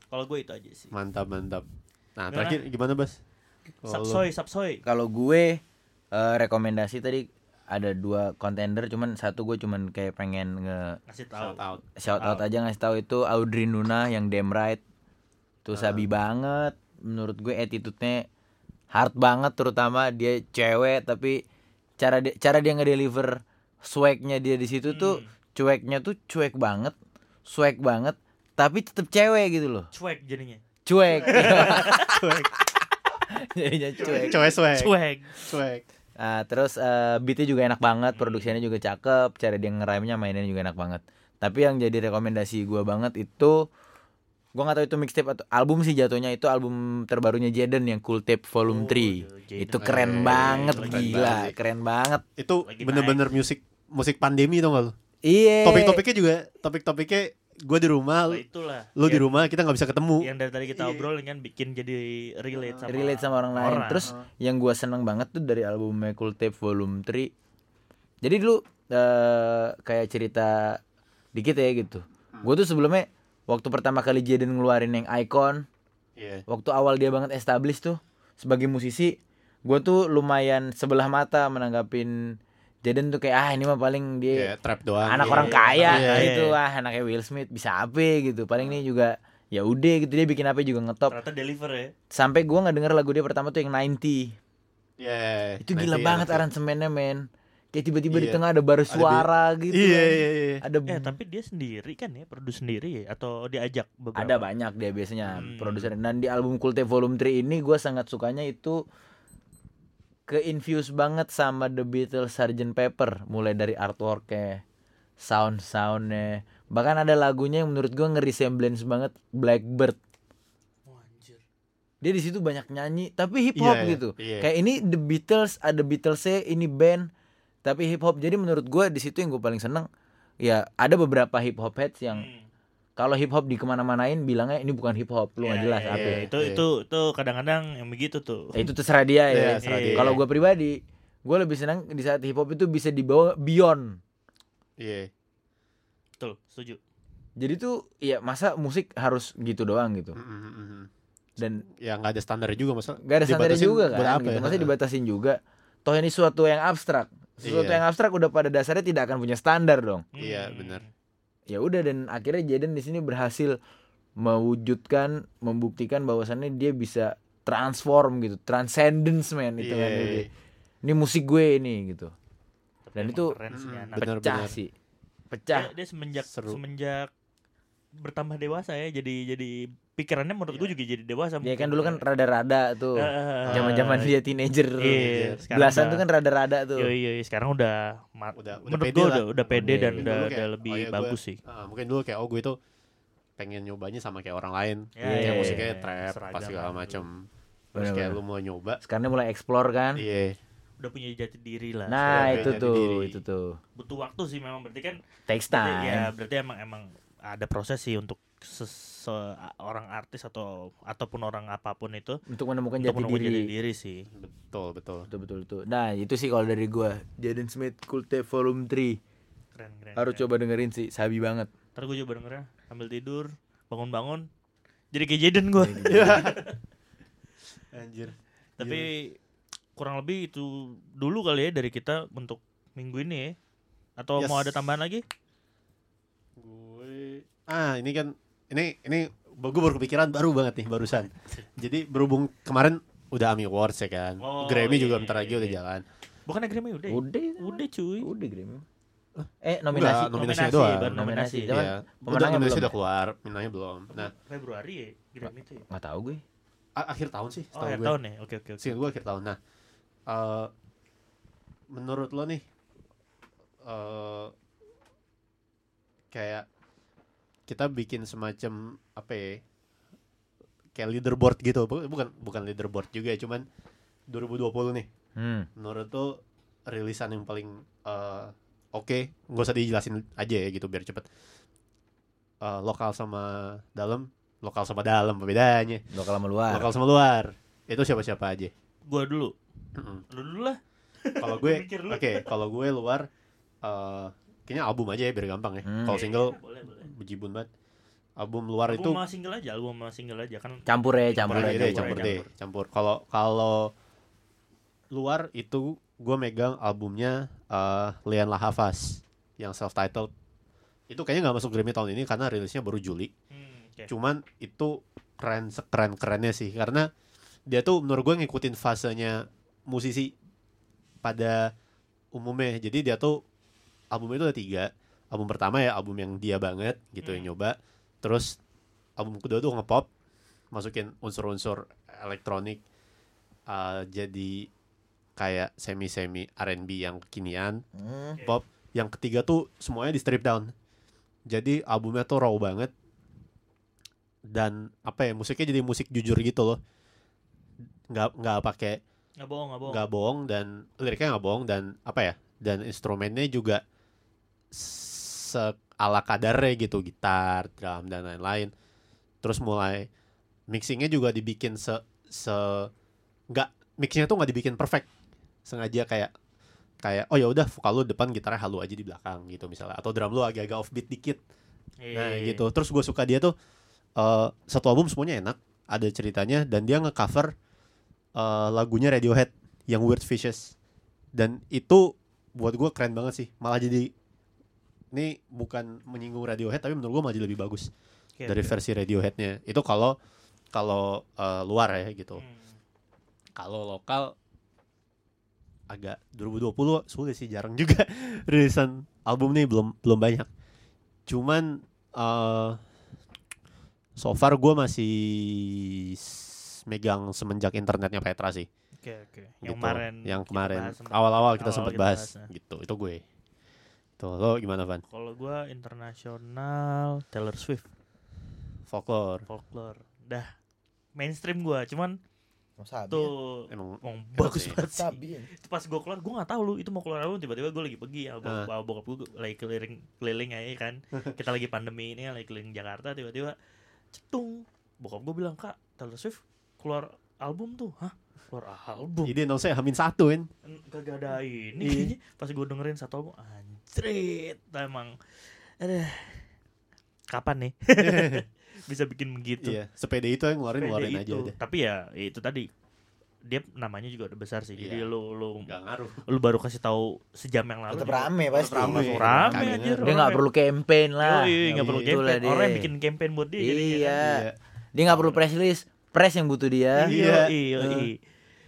Kalau gue itu aja sih. Mantap, mantap. Nah, Gimana? terakhir gimana, Bas? Sapsoy, sapsoy. Kalau gue eh, rekomendasi tadi ada dua kontender cuman satu gue cuman kayak pengen nge tahu. Shout out. shout out aja ngasih tahu itu Audrey Nuna yang damn right tuh sabi banget menurut gue attitude-nya hard banget terutama dia cewek tapi cara dia, cara dia ngedeliver swagnya dia di situ tuh cueknya tuh cuek banget swag banget tapi tetep cewek gitu loh Cuek jadinya. cuek Cuek. jadinya cuek Cuek, swag. Cuek. Cuek. Ah, terus eh, beatnya juga enak banget, produksinya juga cakep, cara dia ngerime-nya mainnya juga enak banget. Tapi yang jadi rekomendasi gua banget itu gua nggak tahu itu mixtape atau album sih jatuhnya itu album terbarunya Jaden yang Cool Tape Volume Oh, 3. Jaden. Itu keren Eh, banget keren gila, banget. keren banget. Itu bener-bener musik musik pandemi tau gak lu? Iya. Topik-topiknya juga topik-topiknya gue di rumah, Oh, lu, itulah. lu di rumah kita nggak bisa ketemu. Yang dari tadi kita Iya. obrolin kan bikin jadi relate sama relate sama orang lain. orang. Terus yang gua seneng banget tuh dari album Cool Tape Volume 3. Jadi dulu eh, kayak cerita dikit ya gitu. Gue tuh sebelumnya waktu pertama kali Jaden ngeluarin yang Icon, Iya. waktu awal dia banget establish tuh sebagai musisi, gue tuh lumayan sebelah mata menanggapin Jaden tuh kayak ah ini mah paling dia Iya, trap doang. anak Iya. orang kaya Iya, gitu iya. ah anaknya Will Smith bisa apa gitu paling ini juga ya udah gitu dia bikin apa juga ngetop Ternyata deliver ya. sampai gua nggak denger lagu dia pertama tuh yang 90 Iya. itu gila banget enak. aransemennya men kayak tiba-tiba di Iya. tengah ada baru Ada suara gitu Iya, kan. iya, iya. ada Eh tapi dia sendiri kan ya, produce sendiri ya atau diajak beberapa? ada banyak dia biasanya Hmm. produser dan di album Tape Volume 3 ini gua sangat sukanya itu ke infuse banget sama The Beatles Sgt. Pepper mulai dari artworknya sound soundnya bahkan ada lagunya yang menurut gua nge-resemblance banget Blackbird Oh, anjir. dia di situ banyak nyanyi tapi hip hop Iya, iya, gitu iya. kayak ini The Beatles ada Beatlesnya ini band tapi hip hop jadi menurut gue di situ yang gue paling seneng ya ada beberapa hip hop heads yang Hmm. Kalau hip hop di ke mana-manain bilangnya ini bukan hip hop lu nggak Iya, jelas iya, apa iya. ya. Itu Iya. itu itu kadang-kadang yang begitu tuh. Ya, itu terserah dia ya Iya, terserah dia. kalau gue pribadi gue lebih senang di saat hip hop itu bisa dibawa beyond Iya. Betul, setuju. jadi tuh ya masa musik harus gitu doang gitu Mm, dan Ya nggak ada standar juga masalah. gak ada dibatasin juga kan gitu. ya? masa dibatasin juga toh ini suatu yang abstrak sesuatu Iya. yang abstrak udah pada dasarnya tidak akan punya standar dong Iya, Hmm. benar. Ya udah dan akhirnya Jaden di sini berhasil mewujudkan membuktikan bahwasannya dia bisa transform gitu transcendence man itu kan Iya. dia. ini musik gue ini gitu Dan emang itu- keren sih Mm, anak. bener. pecah benar. sih Dia, pecah dia semenjak Seru. semenjak bertambah dewasa ya jadi jadi pikirannya menurut gue juga jadi dewasa mungkin. kan dulu kan rada-rada tuh zaman-zaman dia teenager Iya, sekarang belasan udah- tuh kan rada-rada tuh Yoi, yoi, sekarang udah Udah- udah menurut pede gue lah. udah udah pede dan udah, dulu udah kayak, lebih oh iya, bagus sih. Ah, mungkin dulu kayak oh gue itu pengen nyobanya sama kayak orang lain. Ya, kayak iya, musiknya iya, trap, pas segala macem. Terus kayak bener. lu mau nyoba. sekarang dia mulai explore kan Iya. Udah punya jati diri lah. nah itu tuh diri. itu tuh butuh waktu sih memang berarti kan takes berarti, time ya berarti emang emang ada proses sih untuk seorang artis atau ataupun orang apa pun itu untuk menemukan untuk jati menemukan diri jati diri sih. Betul, betul. betul betul betul nah itu sih kalau dari gua Jaden Smith Tape Volume 3 Keren keren. harus keren. coba dengerin sih sabi banget Ntar gue coba dengernya sambil tidur, bangun-bangun. Jadi kayak Jaden gue. Anjir. Tapi kurang lebih itu dulu kali ya dari kita untuk minggu ini ya. Atau mau Yes. ada tambahan lagi? Ah ini kan ini ini gue baru kepikiran baru banget nih barusan. Jadi berhubung kemarin udah AMI Awards ya kan. Oh, Grammy iya, juga bentar lagi iya, udah iya. jalan. Bukan Grammy udah. ya? udah Udah cuy. udah Grammy eh nominasi Enggak, nominasi Nominasi, doang. baru nominasi. Cuman Iya. Udah pemenangnya nominasi belum udah ya? keluar, menangnya belum. Nah, Februari ya Grammy itu ya. nggak tahu gue a- akhir tahun sih, Oh, setahu akhir gue. tahun ya. Oke oke oke. Seingat gue akhir tahun. Nah, eh, menurut lo nih, eh kayak kita bikin semacam apa ya? Kayak leaderboard gitu, Bu- bukan bukan leaderboard juga, cuman 2020 nih. hmm. Menurut lo rilisan yang paling eh, oke, nggak usah dijelasin aja ya gitu biar cepet. eh, lokal sama dalam, lokal sama dalam bedanya? Lokal sama luar. Lokal sama luar. Itu siapa-siapa aja. Gua dulu. Mm-mm. Lu dulu lah. Kalau gue, oke, dulu. kalau gue luar, eh kayaknya album aja ya biar gampang ya. Hmm. Kalau single boleh, boleh. bejibun banget. Album luar Album itu sama single aja, album sama single aja kan. Campur ya, campur, campur ya, aja deh, campur. campur ya, deh, campur. Kalau kalau luar itu gue megang albumnya eh Lian Lahavas yang self titled. Itu kayaknya nggak masuk Grammy tahun ini karena rilisnya baru Juli. Hmm, oke. Cuman itu keren sekeren kerennya sih karena dia tuh menurut gue ngikutin fasenya musisi pada umumnya. Jadi dia tuh albumnya itu ada tiga. Album pertama ya album yang dia banget gitu yang Hmm. nyoba. Terus album kedua tuh ngepop, masukin unsur-unsur elektronik uh, jadi kayak semi-semi R&B yang kekinian, Hmm. pop. Yang ketiga tuh semuanya di strip down. Jadi albumnya tuh raw banget dan apa ya musiknya jadi musik jujur gitu loh. Nggak nggak pakai Nggak bohong, nggak bohong. nggak bohong dan liriknya nggak bohong dan apa ya dan instrumennya juga se ala kadarnya gitu gitar drum dan lain-lain. Terus mulai mixingnya juga dibikin se se nggak mixingnya tuh nggak dibikin perfect. Sengaja kayak kayak oh ya udah vokal lu depan gitarnya halu aja di belakang gitu misalnya. Atau drum lu agak-agak offbeat dikit. Nah Iya. gitu. Terus gue suka dia tuh eh, satu album semuanya enak ada ceritanya dan dia ngecover eh, lagunya Radiohead yang Weird Fishes. Dan itu buat gue keren banget sih. Malah jadi ini bukan menyinggung Radiohead tapi menurut gue jadi lebih bagus Oke, dari oke. versi Radioheadnya itu kalau kalau eh, luar ya gitu Hmm. kalau lokal agak 2020 sulit sih jarang juga rilisan album nih belum belum banyak cuman eh so far gue masih megang semenjak internetnya Petra sih Oke, oke. Yang gitu. kemarin yang kemarin bahas sempat- awal-awal kita awal sempat kita bahas nah. gitu itu gue tuh lo gimana Van Kalau gua internasional Taylor Swift, folklore folklore. Dah mainstream gua, cuman Sabi. tuh emang emang Keren bagus sih. banget sih. Sabi. Itu pas gua keluar gua nggak tahu lu itu mau keluar album tiba-tiba gua lagi pergi ya Ah. bawa bokap gua lagi keliling keliling aja kan kita lagi pandemi ini lagi keliling Jakarta tiba-tiba cetung bokap gua bilang kak Taylor Swift keluar album tuh hah keluar album ide no saya hamin satu kan kagak ada ini Iya. kayaknya pas gue dengerin satu album anjrit emang ada kapan nih bisa bikin begitu iya sepede itu yang ngeluarin Pede ngeluarin aja itu. udah tapi ya itu tadi dia namanya juga udah besar sih jadi Iya. lu lu nggak ngaruh lu baru kasih tahu sejam yang lalu Tetap juga- rame pasti. rame. langsung rame anjir Dia nggak perlu campaign lah. Yoi, nggak perlu campaign orang yang dia. bikin campaign buat dia jadinya. Iya. Iya. Dia nggak perlu press release. Press yang butuh dia. Iya. iya iya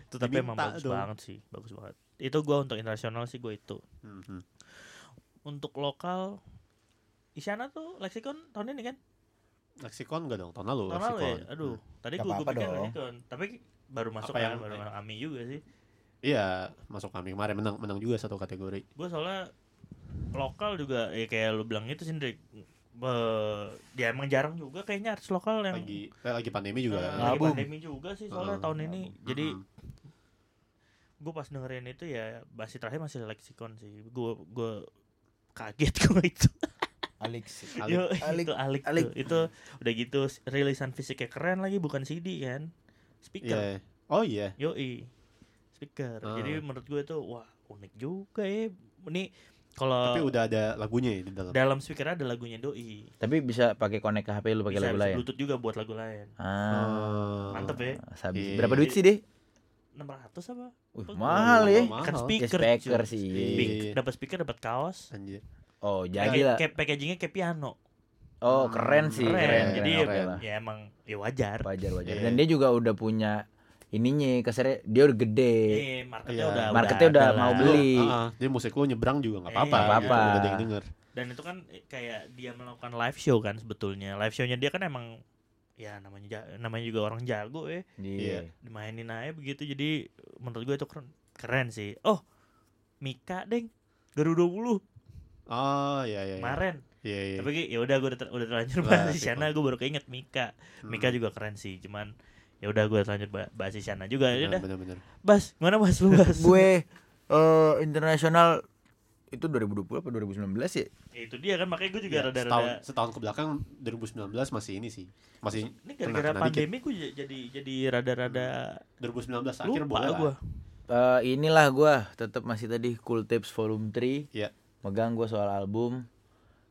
itu tapi emang bagus dong. banget sih bagus banget itu gua untuk internasional sih gue itu Mhm. Untuk lokal Isyana tuh Lexicon tahun ini kan Lexicon enggak dong tahun lalu tahun lalu ya Lexicon. aduh tadi Gak gue gue apa-apa pikir. Lexicon tapi baru masuk Apa kan yang- baru masuk Ami juga sih Iya, masuk kami kemarin menang menang juga satu kategori. gue soalnya lokal juga ya kayak lu bilang itu sih Drik. Be- dia emang jarang juga kayaknya artis lokal yang Lagi eh, lagi pandemi juga. kan. lagi pandemi juga sih soalnya Eh, tahun ini jadi Mhm. gue pas dengerin itu ya masih terakhir masih Lexicon sih gue gue kaget gue itu Alex. Alik. Yo, Alik. itu alik, Alik. tuh. itu udah gitu rilisan fisiknya keren lagi bukan CD kan speaker Iya. Oh iya. Yoi speaker. Ah. Jadi menurut gue tuh wah unik juga ya. Ini kalau Tapi udah ada lagunya ya di dalam. dalam speaker ada lagunya doi. Tapi bisa pakai connect ke HP lu pakai lagu bisa lain. Bluetooth juga buat lagu lain. Oh. Ah. Mantep ya. Sabi. Iya. Berapa duit sih deh? 600 apa? Wih, Apa? mahal ya. Mahal. Kan Ya, speaker. Ya, speaker cuy. sih. Iya. Dapat speaker, dapat kaos. Anjir. Oh, jadi lah. Kayak packagingnya kayak piano. Oh, keren sih. Keren. Keren. Jadi keren, lah. Ya emang ya wajar. Wajar, wajar. Iya. Dan dia juga udah punya ininya, kasarnya dia udah gede. Eh, marketnya Iya. udah Marketnya udah ada mau lah. beli. Ah, ah, dia musik lu nyebrang juga nggak apa-apa. Iya, gitu, apa-apa. Udah ada yang denger. Dan itu kan kayak dia melakukan live show kan sebetulnya. Live show-nya dia kan emang ya namanya ja- namanya juga orang jago ya. Iya. dimainin aja begitu jadi menurut gue itu keren keren sih oh Mika deng Garuda 20 Oh iya iya. iya. kemarin Iya iya. tapi ya udah gue udah, ter- udah terlanjur Bah, bahas asik Isyana gue baru keinget Mika Hmm. Mika juga keren sih cuman ya udah gue terlanjur ba- bahas Isyana juga ya udah Bener-bener. Bas gimana Bas lu Bas gue eh internasional itu 2020 apa 2019 ya? Ya, itu dia kan makanya gue juga Ya, rada-rada setahun setahun ke belakang 2019 masih ini sih. Masih ini gara-gara pandemi gue jadi jadi rada-rada 2019 akhir lupa boleh lah. gue Eh, inilah gua tetap masih tadi Cool Tips Volume 3 Iya. megang gua soal album.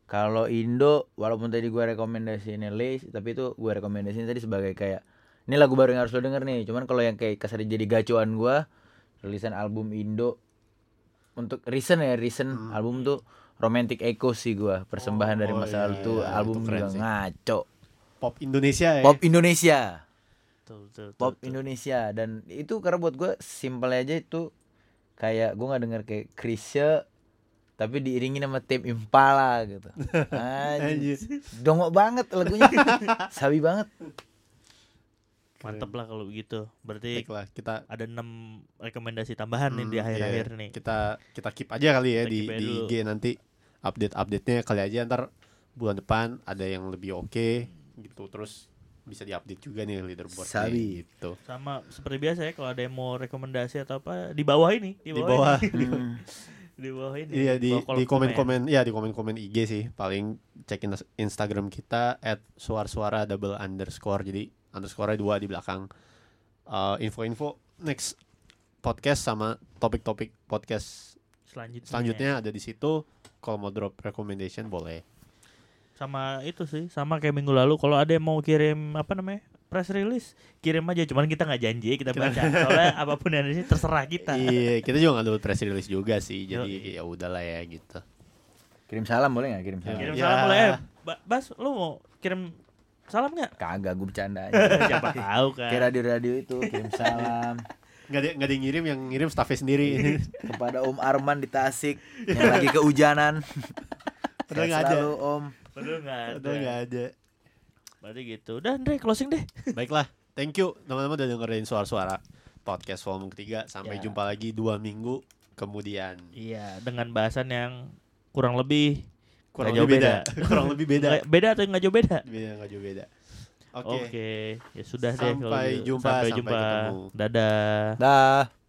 Kalau Indo walaupun tadi gua rekomendasiin Lace tapi itu gua rekomendasiin tadi sebagai kayak ini lagu baru yang harus lo denger nih. Cuman kalau yang kayak kasar jadi gacuan gua rilisan album Indo untuk recent ya recent album tuh Romantic Echo sih gua persembahan dari Hmm. Oh, masa iya, lalu iya, tuh iya, album juga sih. ngaco Pop Indonesia ya. pop Indonesia tuh, tuh, tuh, pop tuh. Indonesia dan itu karena buat gue simpel aja itu kayak gue nggak denger kayak Krisya tapi diiringin sama tim Impala gitu Anjir. Anjir. dongok banget lagunya sabi banget mantep lah kalau begitu berarti Baiklah, kita ada enam rekomendasi tambahan nih di Hmm, akhir-akhir iya. nih Kita kita keep aja kali ya Kita di di dulu. IG nanti update-update-nya kali aja ntar bulan depan ada yang lebih oke gitu terus bisa diupdate juga nih leaderboard Sabi. gitu. sama seperti biasa ya kalau ada yang mau rekomendasi atau apa di bawah ini di Di bawah, bawah ini. Hmm. di bawah ini Iya di bawah komen-komen ya di komen-komen IG sih paling cekin Instagram kita at suara-suara double underscore jadi underscore dua di belakang. Eh, info-info next podcast sama topik-topik podcast selanjutnya. selanjutnya ada di situ. Kalau mau drop recommendation boleh. Sama itu sih sama kayak minggu lalu. Kalau ada yang mau kirim apa namanya press release kirim aja. Cuman kita nggak janji kita baca. Soalnya apa pun yang ada sini terserah kita. Iya kita juga nggak dapat press release juga sih. Jadi ya udahlah ya gitu. Kirim salam boleh nggak? Kirim salam. Kirim Ya. salam boleh. Eh, Ba- Bas lu mau kirim salam nggak kagak gue bercanda aja siapa tahu kan kayak radio-radio itu kirim salam nggak ada nggak ada yang ngirim yang ngirim staffnya sendiri kepada Om Arman di Tasik yang lagi kehujanan Padahal nggak ada. selalu Om Padahal nggak ada. Padahal nggak ada Berarti gitu. Udah Andre closing deh. baiklah thank you teman-teman udah dengerin suara-suara podcast volume ketiga sampai Ya. jumpa lagi dua minggu kemudian Iya, dengan bahasan yang kurang lebih kurang Nggak lebih jauh beda kurang lebih beda beda atau nggak jauh beda? beda nggak jauh beda Oke, oke ya sudah deh kalau Sampai gitu. jumpa, Sampai sampai jumpa. ketemu. Dadah. dah